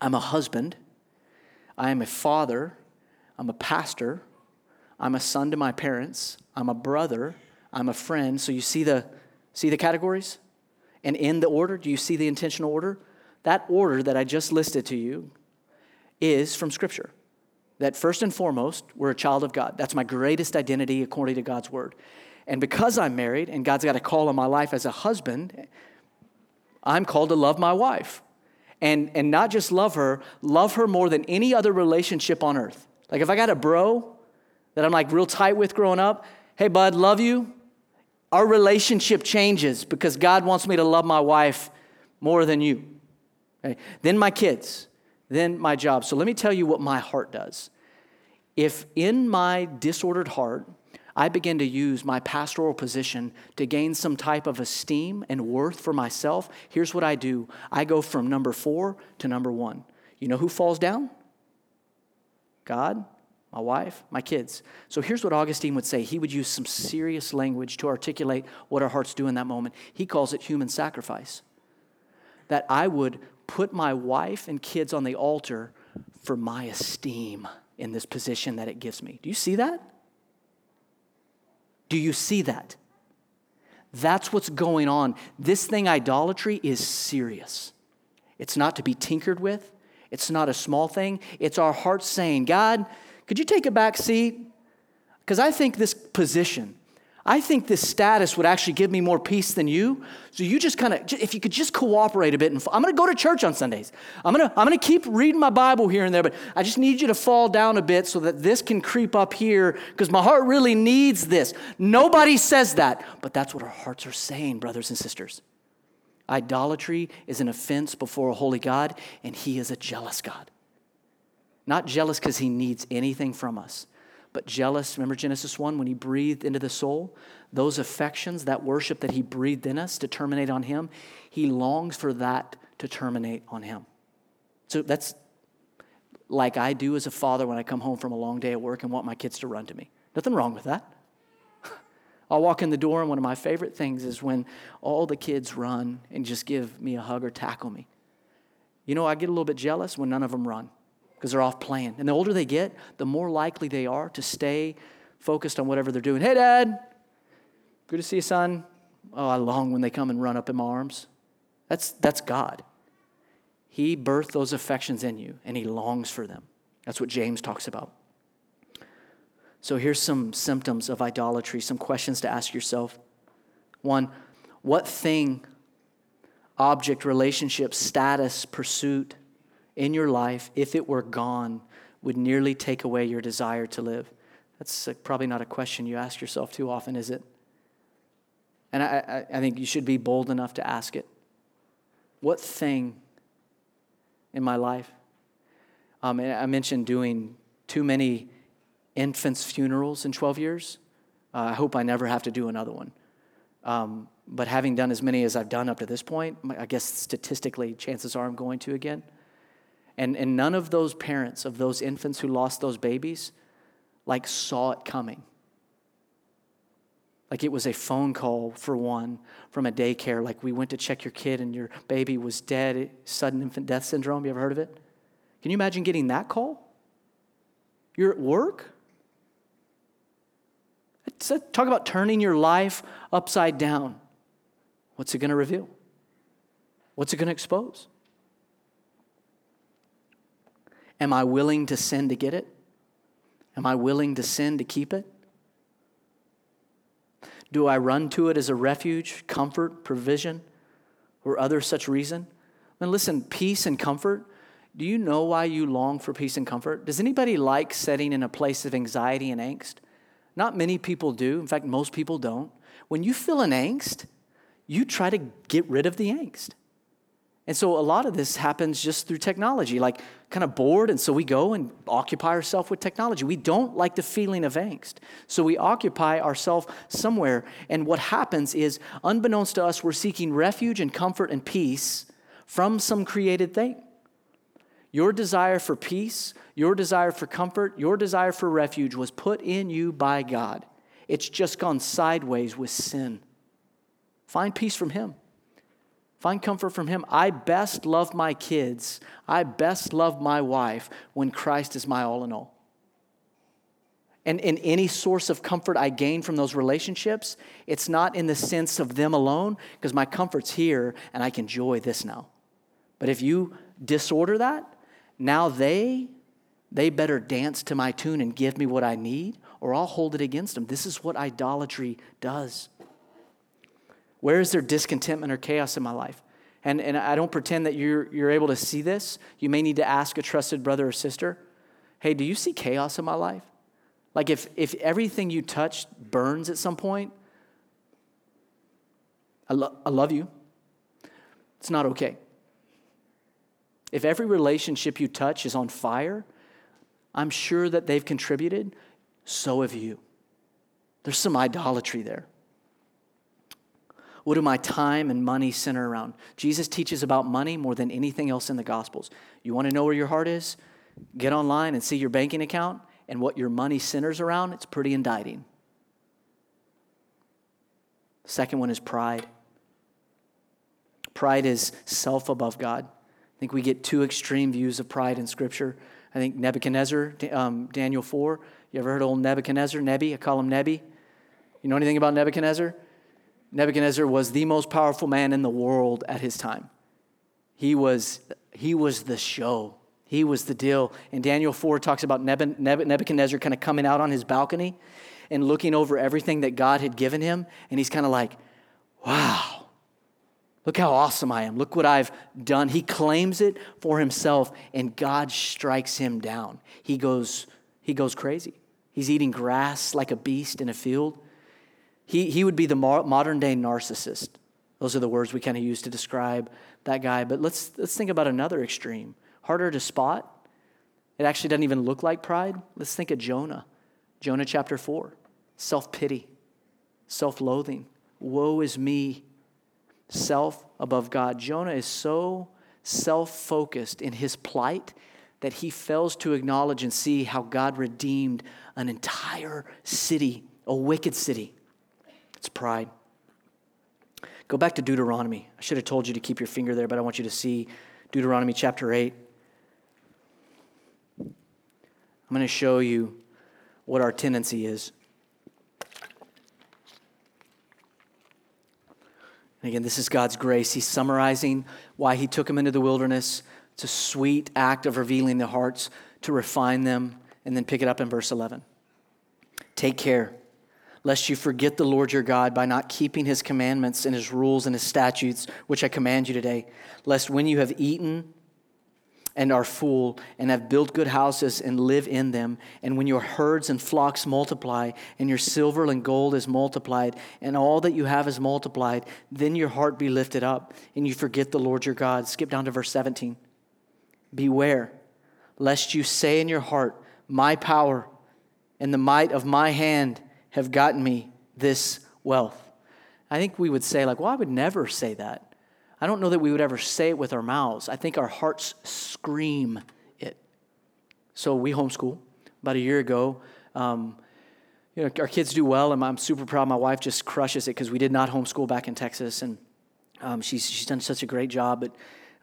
I'm a husband. I am a father. I'm a pastor. I'm a son to my parents. I'm a brother. I'm a friend. So you see the see the categories? And in the order, do you see the intentional order? That order that I just listed to you is from Scripture. That first and foremost, we're a child of God. That's my greatest identity according to God's word. And because I'm married and God's got a call on my life as a husband, I'm called to love my wife. And, and not just love her, love her more than any other relationship on earth. Like if I got a bro that I'm like real tight with growing up, hey, bud, love you. Our relationship changes because God wants me to love my wife more than you. Okay? Then my kids, then my job. So let me tell you what my heart does. If in my disordered heart, I begin to use my pastoral position to gain some type of esteem and worth for myself, here's what I do I go from number four to number one. You know who falls down? God, my wife, my kids. So here's what Augustine would say. He would use some serious language to articulate what our hearts do in that moment. He calls it human sacrifice. That I would put my wife and kids on the altar for my esteem in this position that it gives me. Do you see that? Do you see that? That's what's going on. This thing, idolatry, is serious. It's not to be tinkered with, it's not a small thing. It's our hearts saying, God, could you take a back seat? Because I think this position, I think this status would actually give me more peace than you. So you just kind of, if you could just cooperate a bit, and I'm going to go to church on Sundays. I'm going to, I'm going to keep reading my Bible here and there, but I just need you to fall down a bit so that this can creep up here because my heart really needs this. Nobody says that, but that's what our hearts are saying, brothers and sisters. Idolatry is an offense before a holy God, and He is a jealous God. Not jealous because He needs anything from us but jealous. Remember Genesis 1 when he breathed into the soul? Those affections, that worship that he breathed in us to terminate on him, he longs for that to terminate on him. So that's like I do as a father when I come home from a long day at work and want my kids to run to me. Nothing wrong with that. I'll walk in the door, and one of my favorite things is when all the kids run and just give me a hug or tackle me. You know, I get a little bit jealous when none of them run because they're off playing. And the older they get, the more likely they are to stay focused on whatever they're doing. Hey, Dad, good to see you, son. Oh, I long when they come and run up in my arms. That's, that's God. He birthed those affections in you, and He longs for them. That's what James talks about. So here's some symptoms of idolatry, some questions to ask yourself. One, what thing, object, relationship, status, pursuit, in your life, if it were gone, would nearly take away your desire to live? That's probably not a question you ask yourself too often, is it? And I, I, I think you should be bold enough to ask it. What thing in my life? Um, I mentioned doing too many infants' funerals in 12 years. Uh, I hope I never have to do another one. Um, but having done as many as I've done up to this point, I guess statistically, chances are I'm going to again. And, and none of those parents of those infants who lost those babies, like, saw it coming. Like it was a phone call for one from a daycare. Like we went to check your kid and your baby was dead, sudden infant death syndrome. You ever heard of it? Can you imagine getting that call? You're at work? Talk about turning your life upside down. What's it going to reveal? What's it going to expose? Am I willing to sin to get it? Am I willing to sin to keep it? Do I run to it as a refuge, comfort, provision, or other such reason? I mean, listen, peace and comfort. Do you know why you long for peace and comfort? Does anybody like sitting in a place of anxiety and angst? Not many people do. In fact, most people don't. When you feel an angst, you try to get rid of the angst. And so a lot of this happens just through technology, like kind of bored, and so we go and occupy ourselves with technology. We don't like the feeling of angst. So we occupy ourselves somewhere, and what happens is, unbeknownst to us, we're seeking refuge and comfort and peace from some created thing. Your desire for peace, your desire for comfort, your desire for refuge was put in you by God. It's just gone sideways with sin. Find peace from Him. Find comfort from Him. I best love my kids. I best love my wife when Christ is my all in all. And in any source of comfort I gain from those relationships, it's not in the sense of them alone, because my comfort's here and I can enjoy this now. But if you disorder that, now they they better dance to my tune and give me what I need, or I'll hold it against them. This is what idolatry does. Where is there discontentment or chaos in my life? And, and I don't pretend that you're, you're able to see this. You may need to ask a trusted brother or sister hey, do you see chaos in my life? Like if, if everything you touch burns at some point, I, lo- I love you. It's not okay. If every relationship you touch is on fire, I'm sure that they've contributed. So have you. There's some idolatry there. What do my time and money center around? Jesus teaches about money more than anything else in the Gospels. You want to know where your heart is? Get online and see your banking account and what your money centers around. It's pretty indicting. Second one is pride. Pride is self above God. I think we get two extreme views of pride in Scripture. I think Nebuchadnezzar, um, Daniel 4. You ever heard of old Nebuchadnezzar? Nebi? I call him Nebi. You know anything about Nebuchadnezzar? Nebuchadnezzar was the most powerful man in the world at his time. He was, he was the show. He was the deal. And Daniel 4 talks about Nebuchadnezzar kind of coming out on his balcony and looking over everything that God had given him. And he's kind of like, wow, look how awesome I am. Look what I've done. He claims it for himself, and God strikes him down. He goes, he goes crazy. He's eating grass like a beast in a field. He, he would be the modern day narcissist. Those are the words we kind of use to describe that guy. But let's, let's think about another extreme. Harder to spot. It actually doesn't even look like pride. Let's think of Jonah. Jonah chapter 4. Self pity, self loathing. Woe is me. Self above God. Jonah is so self focused in his plight that he fails to acknowledge and see how God redeemed an entire city, a wicked city. It's pride. Go back to Deuteronomy. I should have told you to keep your finger there, but I want you to see Deuteronomy chapter 8. I'm going to show you what our tendency is. And again, this is God's grace. He's summarizing why He took them into the wilderness. It's a sweet act of revealing the hearts to refine them, and then pick it up in verse 11. Take care lest you forget the Lord your God by not keeping his commandments and his rules and his statutes, which I command you today, lest when you have eaten and are full and have built good houses and live in them, and when your herds and flocks multiply, and your silver and gold is multiplied, and all that you have is multiplied, then your heart be lifted up, and you forget the Lord your God. Skip down to verse 17. Beware, lest you say in your heart, My power and the might of my hand have gotten me this wealth. I think we would say, like, well, I would never say that. I don't know that we would ever say it with our mouths. I think our hearts scream it. So we homeschool. About a year ago, um, you know, our kids do well, and I'm super proud. My wife just crushes it because we did not homeschool back in Texas, and um, she's she's done such a great job. But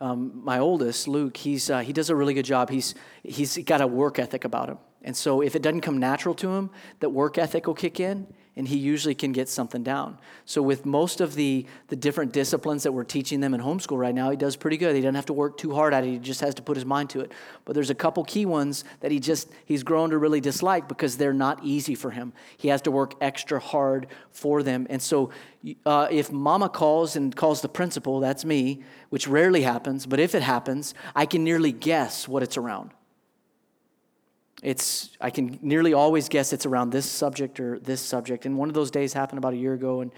um, my oldest, Luke, he's uh, he does a really good job. He's he's got a work ethic about him, and so if it doesn't come natural to him, that work ethic will kick in, and he usually can get something down. So with most of the, the different disciplines that we're teaching them in homeschool right now, he does pretty good. He doesn't have to work too hard at it. He just has to put his mind to it. But there's a couple key ones that he just he's grown to really dislike because they're not easy for him. He has to work extra hard for them. And so uh, if mama calls and calls the principal, that's me, which rarely happens, but if it happens, I can nearly guess what it's around. It's, I can nearly always guess it's around this subject or this subject. And one of those days happened about a year ago, and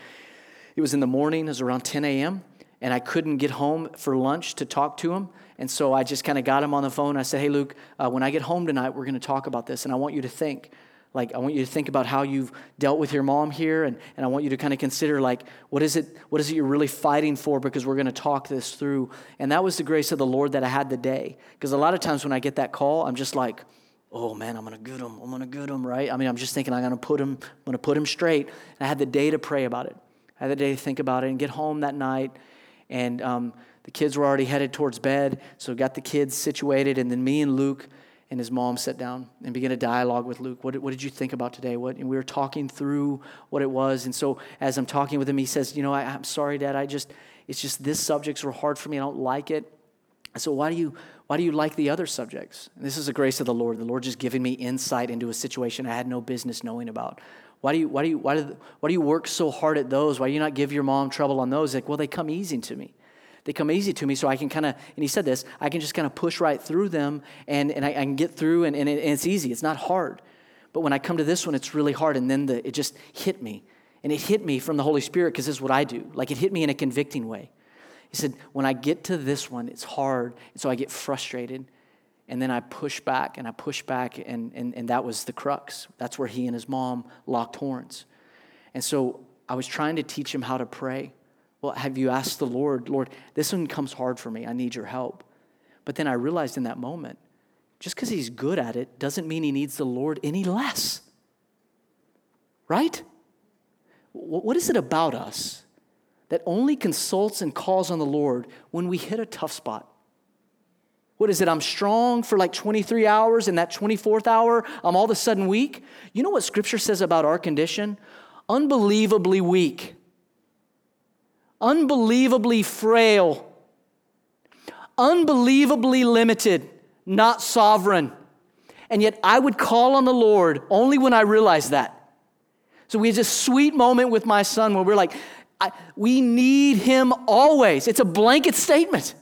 it was in the morning, it was around 10 a.m., and I couldn't get home for lunch to talk to him. And so I just kind of got him on the phone. I said, Hey, Luke, uh, when I get home tonight, we're going to talk about this, and I want you to think. Like, I want you to think about how you've dealt with your mom here, and, and I want you to kind of consider, like, what is, it, what is it you're really fighting for? Because we're going to talk this through. And that was the grace of the Lord that I had the day. Because a lot of times when I get that call, I'm just like, oh man, I'm gonna get him. I'm gonna get him, right? I mean, I'm just thinking I'm gonna put him, I'm gonna put him straight. And I had the day to pray about it. I had the day to think about it and get home that night. And um, the kids were already headed towards bed, so got the kids situated. And then me and Luke and his mom sat down and began a dialogue with Luke. What, what did you think about today? What, and we were talking through what it was. And so as I'm talking with him, he says, You know, I, I'm sorry, Dad. I just, it's just this subjects were hard for me. I don't like it. So why do you why do you like the other subjects? And this is a grace of the Lord. The Lord just giving me insight into a situation I had no business knowing about. Why do you why do you why do, why do you work so hard at those? Why do you not give your mom trouble on those? Like, well, they come easy to me. They come easy to me, so I can kind of, and he said this, I can just kind of push right through them and, and I, I can get through, and, and, it, and it's easy. It's not hard. But when I come to this one, it's really hard, and then the, it just hit me. And it hit me from the Holy Spirit because this is what I do. Like it hit me in a convicting way. He said, When I get to this one, it's hard. And so I get frustrated. And then I push back and I push back. And, and, and that was the crux. That's where he and his mom locked horns. And so I was trying to teach him how to pray. Well, have you asked the Lord, Lord, this one comes hard for me. I need your help. But then I realized in that moment, just because he's good at it doesn't mean he needs the Lord any less. Right? What is it about us that only consults and calls on the Lord when we hit a tough spot. What is it? I'm strong for like 23 hours, and that 24th hour, I'm all of a sudden weak. You know what Scripture says about our condition? Unbelievably weak, unbelievably frail, unbelievably limited, not sovereign. And yet I would call on the Lord only when I realized that. So we had this sweet moment with my son where we're like, I, we need him always. It's a blanket statement.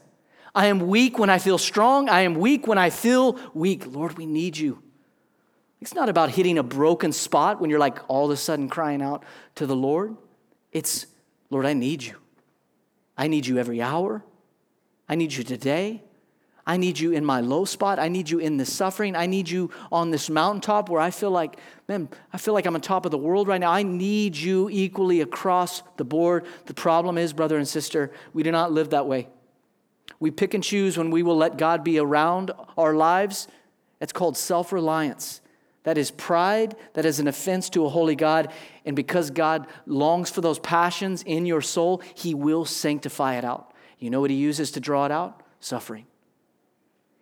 I am weak when I feel strong. I am weak when I feel weak. Lord, we need you. It's not about hitting a broken spot when you're like all of a sudden crying out to the Lord. It's, Lord, I need you. I need you every hour. I need you today. I need you in my low spot. I need you in the suffering. I need you on this mountaintop where I feel like, man, I feel like I'm on top of the world right now. I need you equally across the board. The problem is, brother and sister, we do not live that way. We pick and choose when we will let God be around our lives. It's called self reliance. That is pride. That is an offense to a holy God. And because God longs for those passions in your soul, He will sanctify it out. You know what He uses to draw it out? Suffering.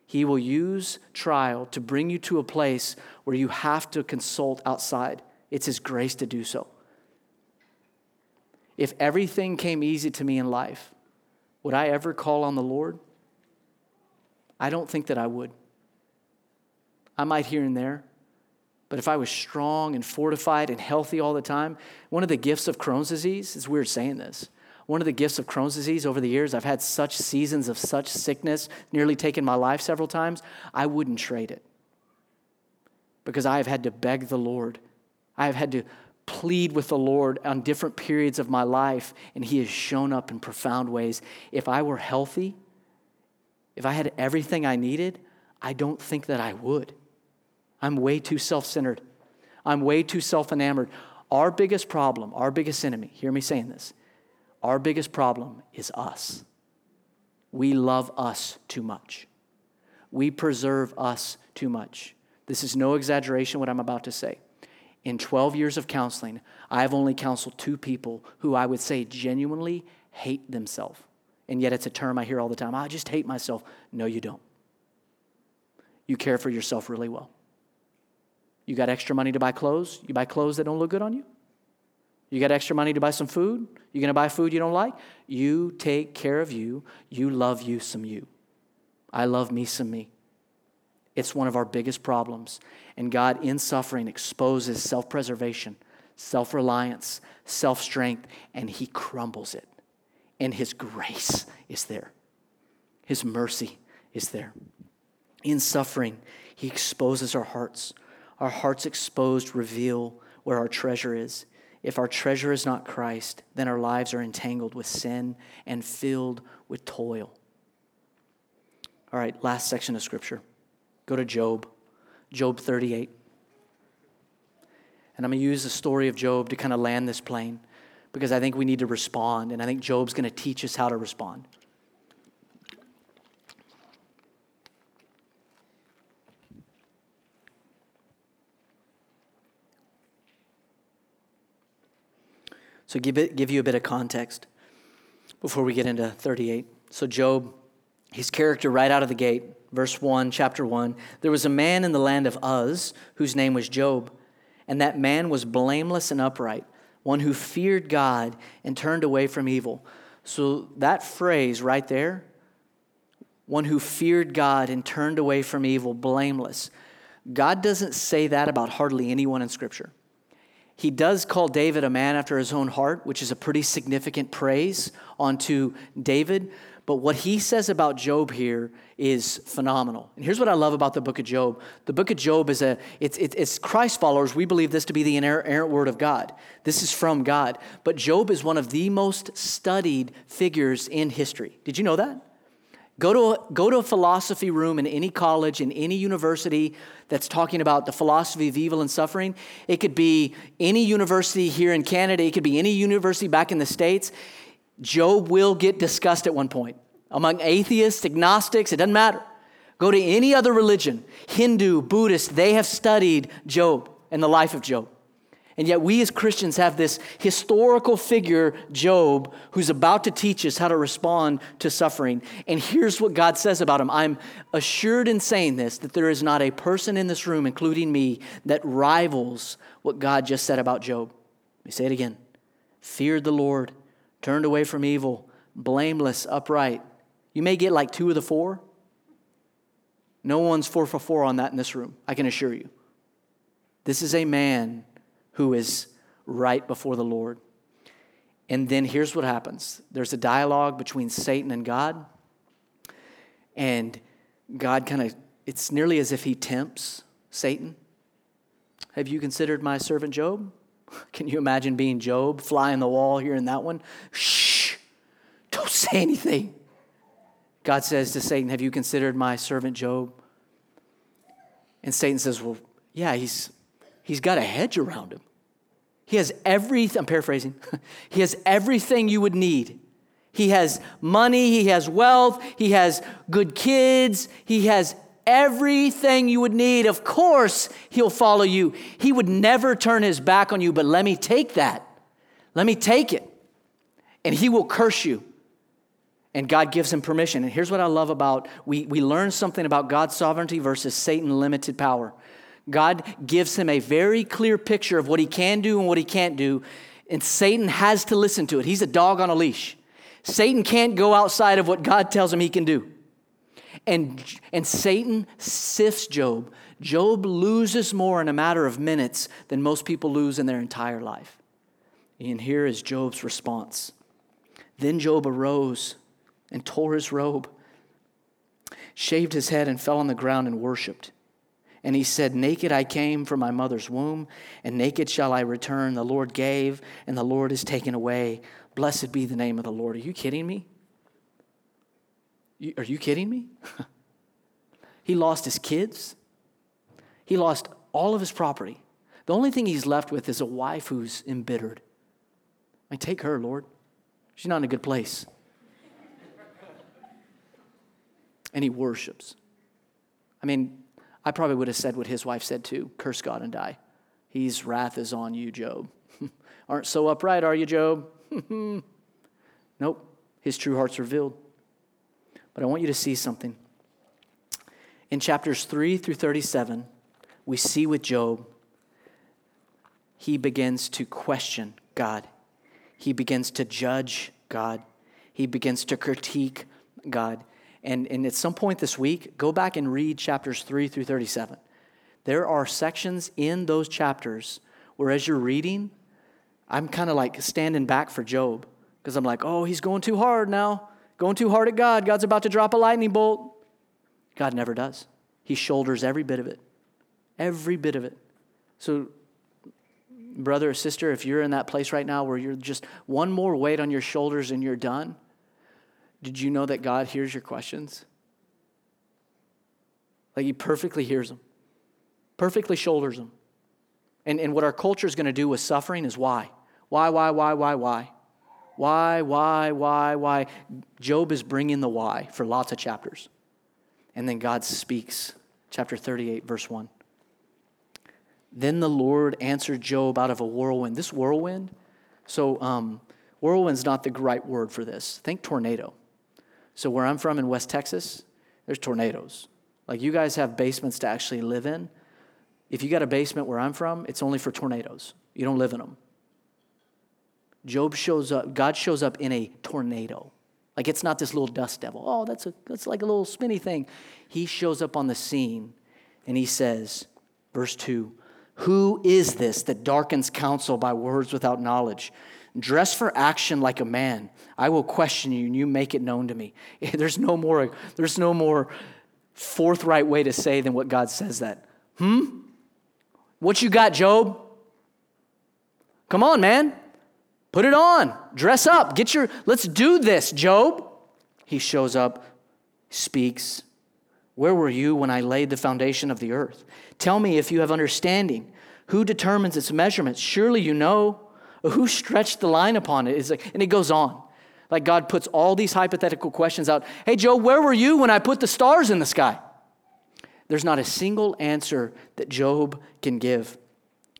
He will use trial to bring you to a place where you have to consult outside. It's His grace to do so. If everything came easy to me in life, would I ever call on the Lord? I don't think that I would. I might here and there. But if I was strong and fortified and healthy all the time, one of the gifts of Crohn's disease, it's weird saying this, one of the gifts of Crohn's disease over the years, I've had such seasons of such sickness, nearly taken my life several times, I wouldn't trade it. Because I have had to beg the Lord. I have had to plead with the Lord on different periods of my life, and He has shown up in profound ways. If I were healthy, if I had everything I needed, I don't think that I would. I'm way too self centered. I'm way too self enamored. Our biggest problem, our biggest enemy, hear me saying this, our biggest problem is us. We love us too much. We preserve us too much. This is no exaggeration what I'm about to say. In 12 years of counseling, I have only counseled two people who I would say genuinely hate themselves. And yet it's a term I hear all the time. Ah, I just hate myself. No, you don't. You care for yourself really well. You got extra money to buy clothes? You buy clothes that don't look good on you? You got extra money to buy some food? You going to buy food you don't like? You take care of you. You love you some you. I love me some me. It's one of our biggest problems. And God, in suffering, exposes self preservation, self reliance, self strength, and He crumbles it. And His grace is there, His mercy is there. In suffering, He exposes our hearts. Our hearts exposed reveal where our treasure is. If our treasure is not Christ, then our lives are entangled with sin and filled with toil. All right, last section of scripture. Go to Job, Job 38. And I'm going to use the story of Job to kind of land this plane because I think we need to respond, and I think Job's going to teach us how to respond. So, give, it, give you a bit of context before we get into 38. So, Job, his character right out of the gate, verse 1, chapter 1 there was a man in the land of Uz whose name was Job, and that man was blameless and upright, one who feared God and turned away from evil. So, that phrase right there, one who feared God and turned away from evil, blameless. God doesn't say that about hardly anyone in Scripture. He does call David a man after his own heart, which is a pretty significant praise onto David. But what he says about Job here is phenomenal. And here's what I love about the book of Job. The book of Job is a, it's, it's Christ followers. We believe this to be the inerrant word of God. This is from God. But Job is one of the most studied figures in history. Did you know that? Go to, a, go to a philosophy room in any college, in any university that's talking about the philosophy of evil and suffering. It could be any university here in Canada, it could be any university back in the States. Job will get discussed at one point. Among atheists, agnostics, it doesn't matter. Go to any other religion, Hindu, Buddhist, they have studied Job and the life of Job. And yet, we as Christians have this historical figure, Job, who's about to teach us how to respond to suffering. And here's what God says about him I'm assured in saying this that there is not a person in this room, including me, that rivals what God just said about Job. Let me say it again feared the Lord, turned away from evil, blameless, upright. You may get like two of the four. No one's four for four on that in this room, I can assure you. This is a man who is right before the Lord. And then here's what happens there's a dialogue between Satan and God. And God kind of, it's nearly as if he tempts Satan. Have you considered my servant Job? Can you imagine being Job, flying the wall here in that one? Shh, don't say anything. God says to Satan, Have you considered my servant Job? And Satan says, Well, yeah, he's, he's got a hedge around him. He has everything, I'm paraphrasing, he has everything you would need. He has money, he has wealth, he has good kids, he has everything you would need. Of course, he'll follow you. He would never turn his back on you, but let me take that. Let me take it. And he will curse you. And God gives him permission. And here's what I love about we, we learn something about God's sovereignty versus Satan limited power. God gives him a very clear picture of what he can do and what he can't do, and Satan has to listen to it. He's a dog on a leash. Satan can't go outside of what God tells him he can do. And, and Satan sifts Job. Job loses more in a matter of minutes than most people lose in their entire life. And here is Job's response. Then Job arose and tore his robe, shaved his head, and fell on the ground and worshiped. And he said, Naked I came from my mother's womb, and naked shall I return. The Lord gave, and the Lord is taken away. Blessed be the name of the Lord. Are you kidding me? are you kidding me? he lost his kids, he lost all of his property. The only thing he's left with is a wife who's embittered. I take her, Lord. She's not in a good place. and he worships. I mean, I probably would have said what his wife said too curse God and die. His wrath is on you, Job. Aren't so upright, are you, Job? nope. His true heart's revealed. But I want you to see something. In chapters 3 through 37, we see with Job, he begins to question God. He begins to judge God. He begins to critique God. And, and at some point this week, go back and read chapters 3 through 37. There are sections in those chapters where, as you're reading, I'm kind of like standing back for Job because I'm like, oh, he's going too hard now, going too hard at God. God's about to drop a lightning bolt. God never does. He shoulders every bit of it, every bit of it. So, brother or sister, if you're in that place right now where you're just one more weight on your shoulders and you're done, did you know that God hears your questions? Like He perfectly hears them, perfectly shoulders them. And, and what our culture is going to do with suffering is why? Why, why, why, why, why? Why, why, why, why? Job is bringing the why for lots of chapters. And then God speaks, chapter 38, verse 1. Then the Lord answered Job out of a whirlwind. This whirlwind, so um, whirlwind's not the right word for this. Think tornado. So, where I'm from in West Texas, there's tornadoes. Like, you guys have basements to actually live in. If you got a basement where I'm from, it's only for tornadoes. You don't live in them. Job shows up, God shows up in a tornado. Like it's not this little dust devil. Oh, that's, a, that's like a little spinny thing. He shows up on the scene and he says, verse 2 Who is this that darkens counsel by words without knowledge? Dress for action like a man. I will question you, and you make it known to me. There's no more, there's no more forthright way to say than what God says that. Hmm? What you got, Job? Come on, man. Put it on. Dress up. Get your, let's do this, Job. He shows up, speaks. Where were you when I laid the foundation of the earth? Tell me if you have understanding. Who determines its measurements? Surely you know. Who stretched the line upon it? It's like, and it goes on. Like God puts all these hypothetical questions out. Hey, Joe, where were you when I put the stars in the sky? There's not a single answer that Job can give.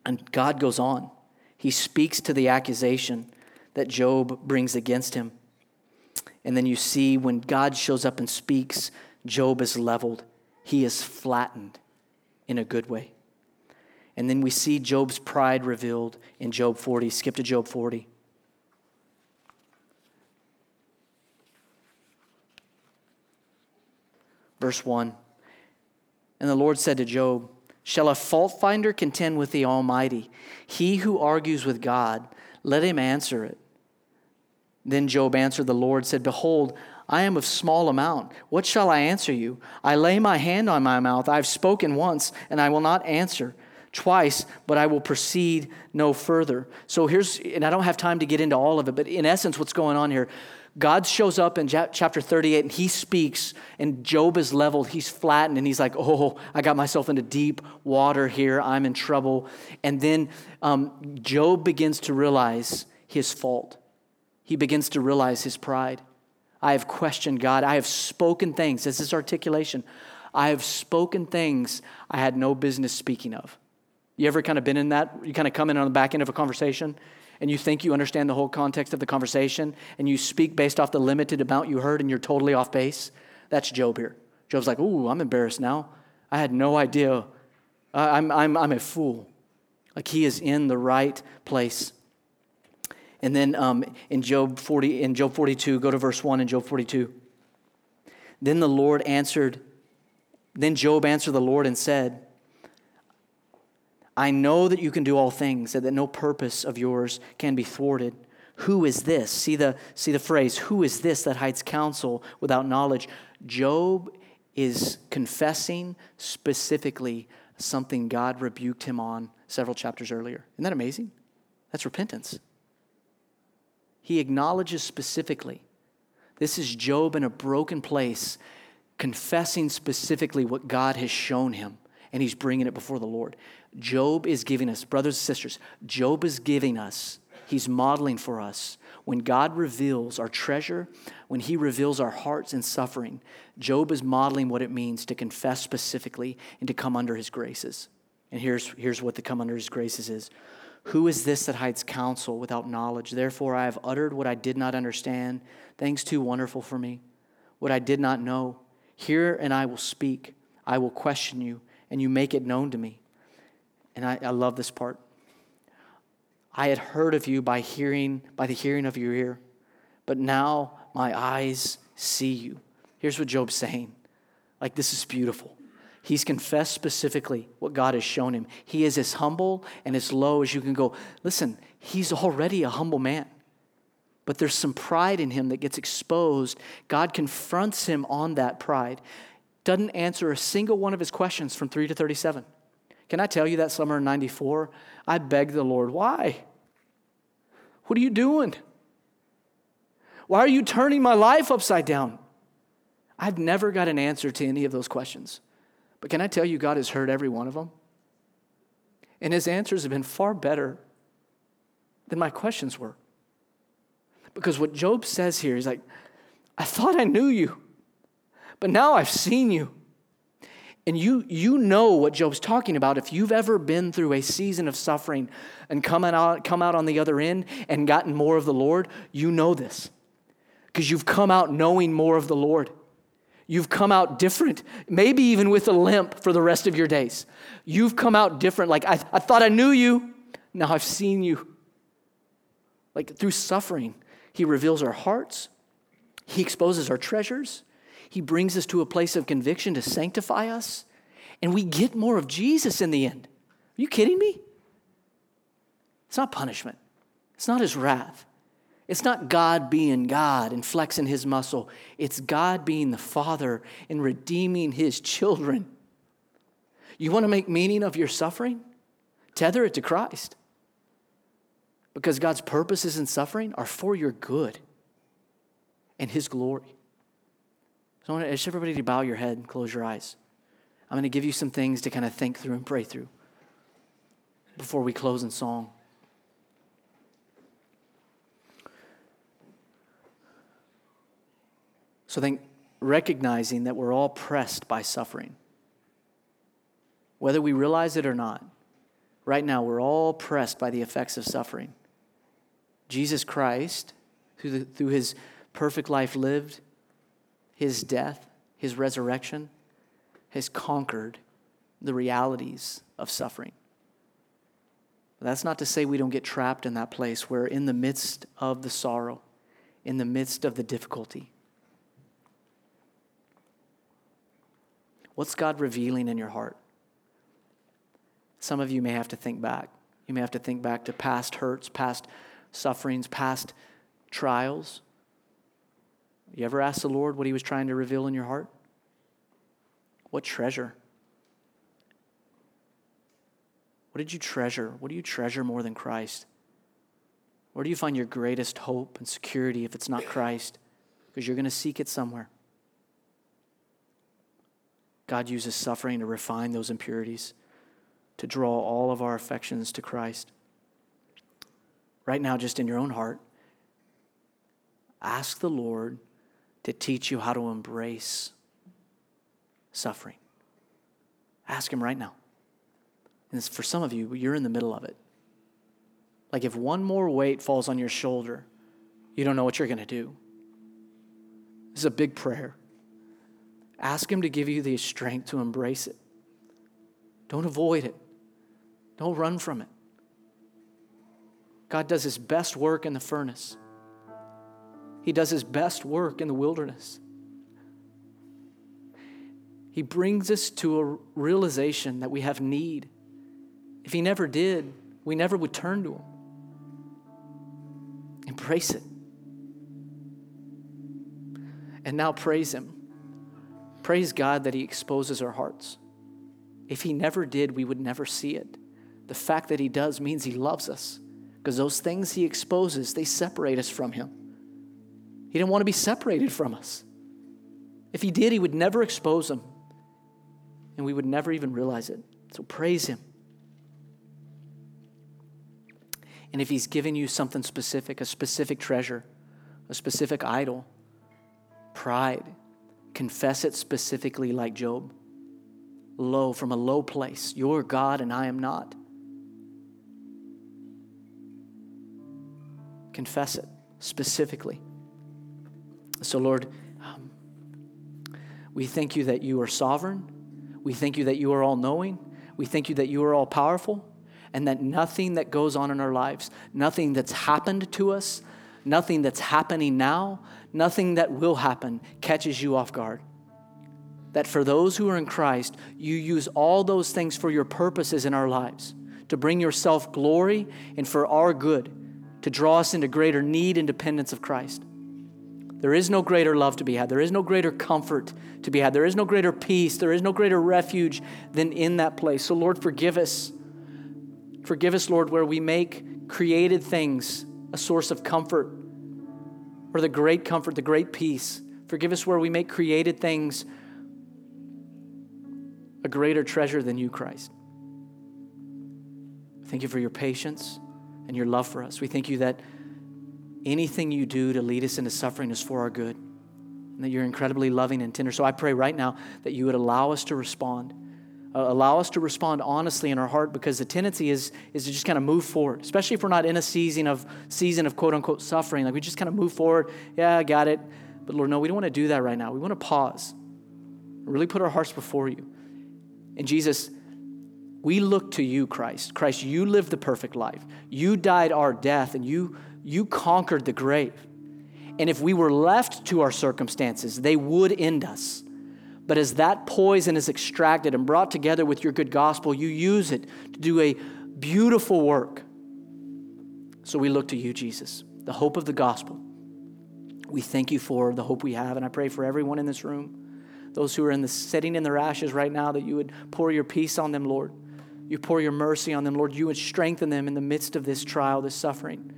And God goes on. He speaks to the accusation that Job brings against him. And then you see when God shows up and speaks, Job is leveled, he is flattened in a good way. And then we see Job's pride revealed in Job 40. Skip to Job 40. Verse 1 And the Lord said to Job, Shall a fault finder contend with the Almighty? He who argues with God, let him answer it. Then Job answered the Lord, said, Behold, I am of small amount. What shall I answer you? I lay my hand on my mouth. I have spoken once, and I will not answer twice, but I will proceed no further. So here's, and I don't have time to get into all of it, but in essence, what's going on here? God shows up in chapter 38 and he speaks, and Job is leveled. He's flattened, and he's like, Oh, I got myself into deep water here. I'm in trouble. And then um, Job begins to realize his fault. He begins to realize his pride. I have questioned God. I have spoken things. This is articulation. I have spoken things I had no business speaking of. You ever kind of been in that? You kind of come in on the back end of a conversation and you think you understand the whole context of the conversation and you speak based off the limited amount you heard and you're totally off base? That's Job here. Job's like, Ooh, I'm embarrassed now. I had no idea. I'm, I'm, I'm a fool. Like he is in the right place. And then um, in Job 40, in Job 42, go to verse 1 in Job 42. Then the Lord answered, then Job answered the Lord and said, I know that you can do all things, and that no purpose of yours can be thwarted. Who is this? See the, see the phrase, who is this that hides counsel without knowledge? Job is confessing specifically something God rebuked him on several chapters earlier. Isn't that amazing? That's repentance. He acknowledges specifically this is Job in a broken place, confessing specifically what God has shown him and he's bringing it before the Lord. Job is giving us, brothers and sisters, Job is giving us, he's modeling for us. When God reveals our treasure, when he reveals our hearts in suffering, Job is modeling what it means to confess specifically and to come under his graces. And here's, here's what the come under his graces is. Who is this that hides counsel without knowledge? Therefore, I have uttered what I did not understand, things too wonderful for me, what I did not know. Hear and I will speak. I will question you, and you make it known to me. And I, I love this part. I had heard of you by hearing, by the hearing of your ear, but now my eyes see you. Here's what Job's saying. Like, this is beautiful. He's confessed specifically what God has shown him. He is as humble and as low as you can go. Listen, he's already a humble man, but there's some pride in him that gets exposed. God confronts him on that pride doesn't answer a single one of his questions from 3 to 37. Can I tell you that summer in 94? I begged the Lord, why? What are you doing? Why are you turning my life upside down? I've never got an answer to any of those questions. But can I tell you, God has heard every one of them? And his answers have been far better than my questions were. Because what Job says here, he's like, I thought I knew you. But now I've seen you. And you, you know what Job's talking about. If you've ever been through a season of suffering and come out, come out on the other end and gotten more of the Lord, you know this. Because you've come out knowing more of the Lord. You've come out different, maybe even with a limp for the rest of your days. You've come out different. Like, I, I thought I knew you, now I've seen you. Like, through suffering, He reveals our hearts, He exposes our treasures, he brings us to a place of conviction to sanctify us, and we get more of Jesus in the end. Are you kidding me? It's not punishment, it's not his wrath. It's not God being God and flexing his muscle. It's God being the Father and redeeming his children. You want to make meaning of your suffering? Tether it to Christ. Because God's purposes in suffering are for your good and his glory. So I want to ask everybody to bow your head and close your eyes. I'm going to give you some things to kind of think through and pray through before we close in song. So I think recognizing that we're all pressed by suffering. Whether we realize it or not, right now we're all pressed by the effects of suffering. Jesus Christ, through, the, through his perfect life lived, his death, his resurrection, has conquered the realities of suffering. That's not to say we don't get trapped in that place where, in the midst of the sorrow, in the midst of the difficulty, what's God revealing in your heart? Some of you may have to think back. You may have to think back to past hurts, past sufferings, past trials. You ever ask the Lord what He was trying to reveal in your heart? What treasure? What did you treasure? What do you treasure more than Christ? Where do you find your greatest hope and security if it's not Christ? Because you're going to seek it somewhere. God uses suffering to refine those impurities, to draw all of our affections to Christ. Right now, just in your own heart, ask the Lord to teach you how to embrace suffering. Ask Him right now. And for some of you, you're in the middle of it. Like if one more weight falls on your shoulder, you don't know what you're going to do. This is a big prayer. Ask Him to give you the strength to embrace it. Don't avoid it, don't run from it. God does His best work in the furnace. He does his best work in the wilderness. He brings us to a realization that we have need. If he never did, we never would turn to him. Embrace it. And now praise him. Praise God that he exposes our hearts. If he never did, we would never see it. The fact that he does means he loves us because those things he exposes, they separate us from him. He didn't want to be separated from us. If he did, he would never expose them. and we would never even realize it. So praise Him. And if He's given you something specific, a specific treasure, a specific idol, pride, confess it specifically like Job. Low, from a low place. You're God and I am not. Confess it specifically. So, Lord, um, we thank you that you are sovereign. We thank you that you are all knowing. We thank you that you are all powerful and that nothing that goes on in our lives, nothing that's happened to us, nothing that's happening now, nothing that will happen catches you off guard. That for those who are in Christ, you use all those things for your purposes in our lives, to bring yourself glory and for our good, to draw us into greater need and dependence of Christ. There is no greater love to be had. There is no greater comfort to be had. There is no greater peace. There is no greater refuge than in that place. So, Lord, forgive us. Forgive us, Lord, where we make created things a source of comfort or the great comfort, the great peace. Forgive us where we make created things a greater treasure than you, Christ. Thank you for your patience and your love for us. We thank you that anything you do to lead us into suffering is for our good, and that you're incredibly loving and tender. So I pray right now that you would allow us to respond. Uh, allow us to respond honestly in our heart because the tendency is, is to just kind of move forward, especially if we're not in a season of season of quote unquote suffering. Like we just kind of move forward. Yeah, I got it. But Lord, no, we don't want to do that right now. We want to pause, really put our hearts before you. And Jesus, we look to you, Christ. Christ, you lived the perfect life. You died our death and you, you conquered the grave. And if we were left to our circumstances, they would end us. But as that poison is extracted and brought together with your good gospel, you use it to do a beautiful work. So we look to you, Jesus, the hope of the gospel. We thank you for the hope we have, and I pray for everyone in this room, those who are in the sitting in their ashes right now, that you would pour your peace on them, Lord. You pour your mercy on them, Lord. You would strengthen them in the midst of this trial, this suffering.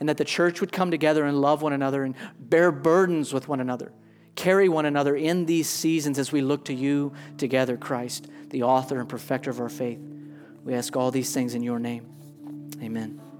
And that the church would come together and love one another and bear burdens with one another carry one another in these seasons as we look to you together, Christ, the author and perfecter of our faith. We ask all these things in your name. Amen.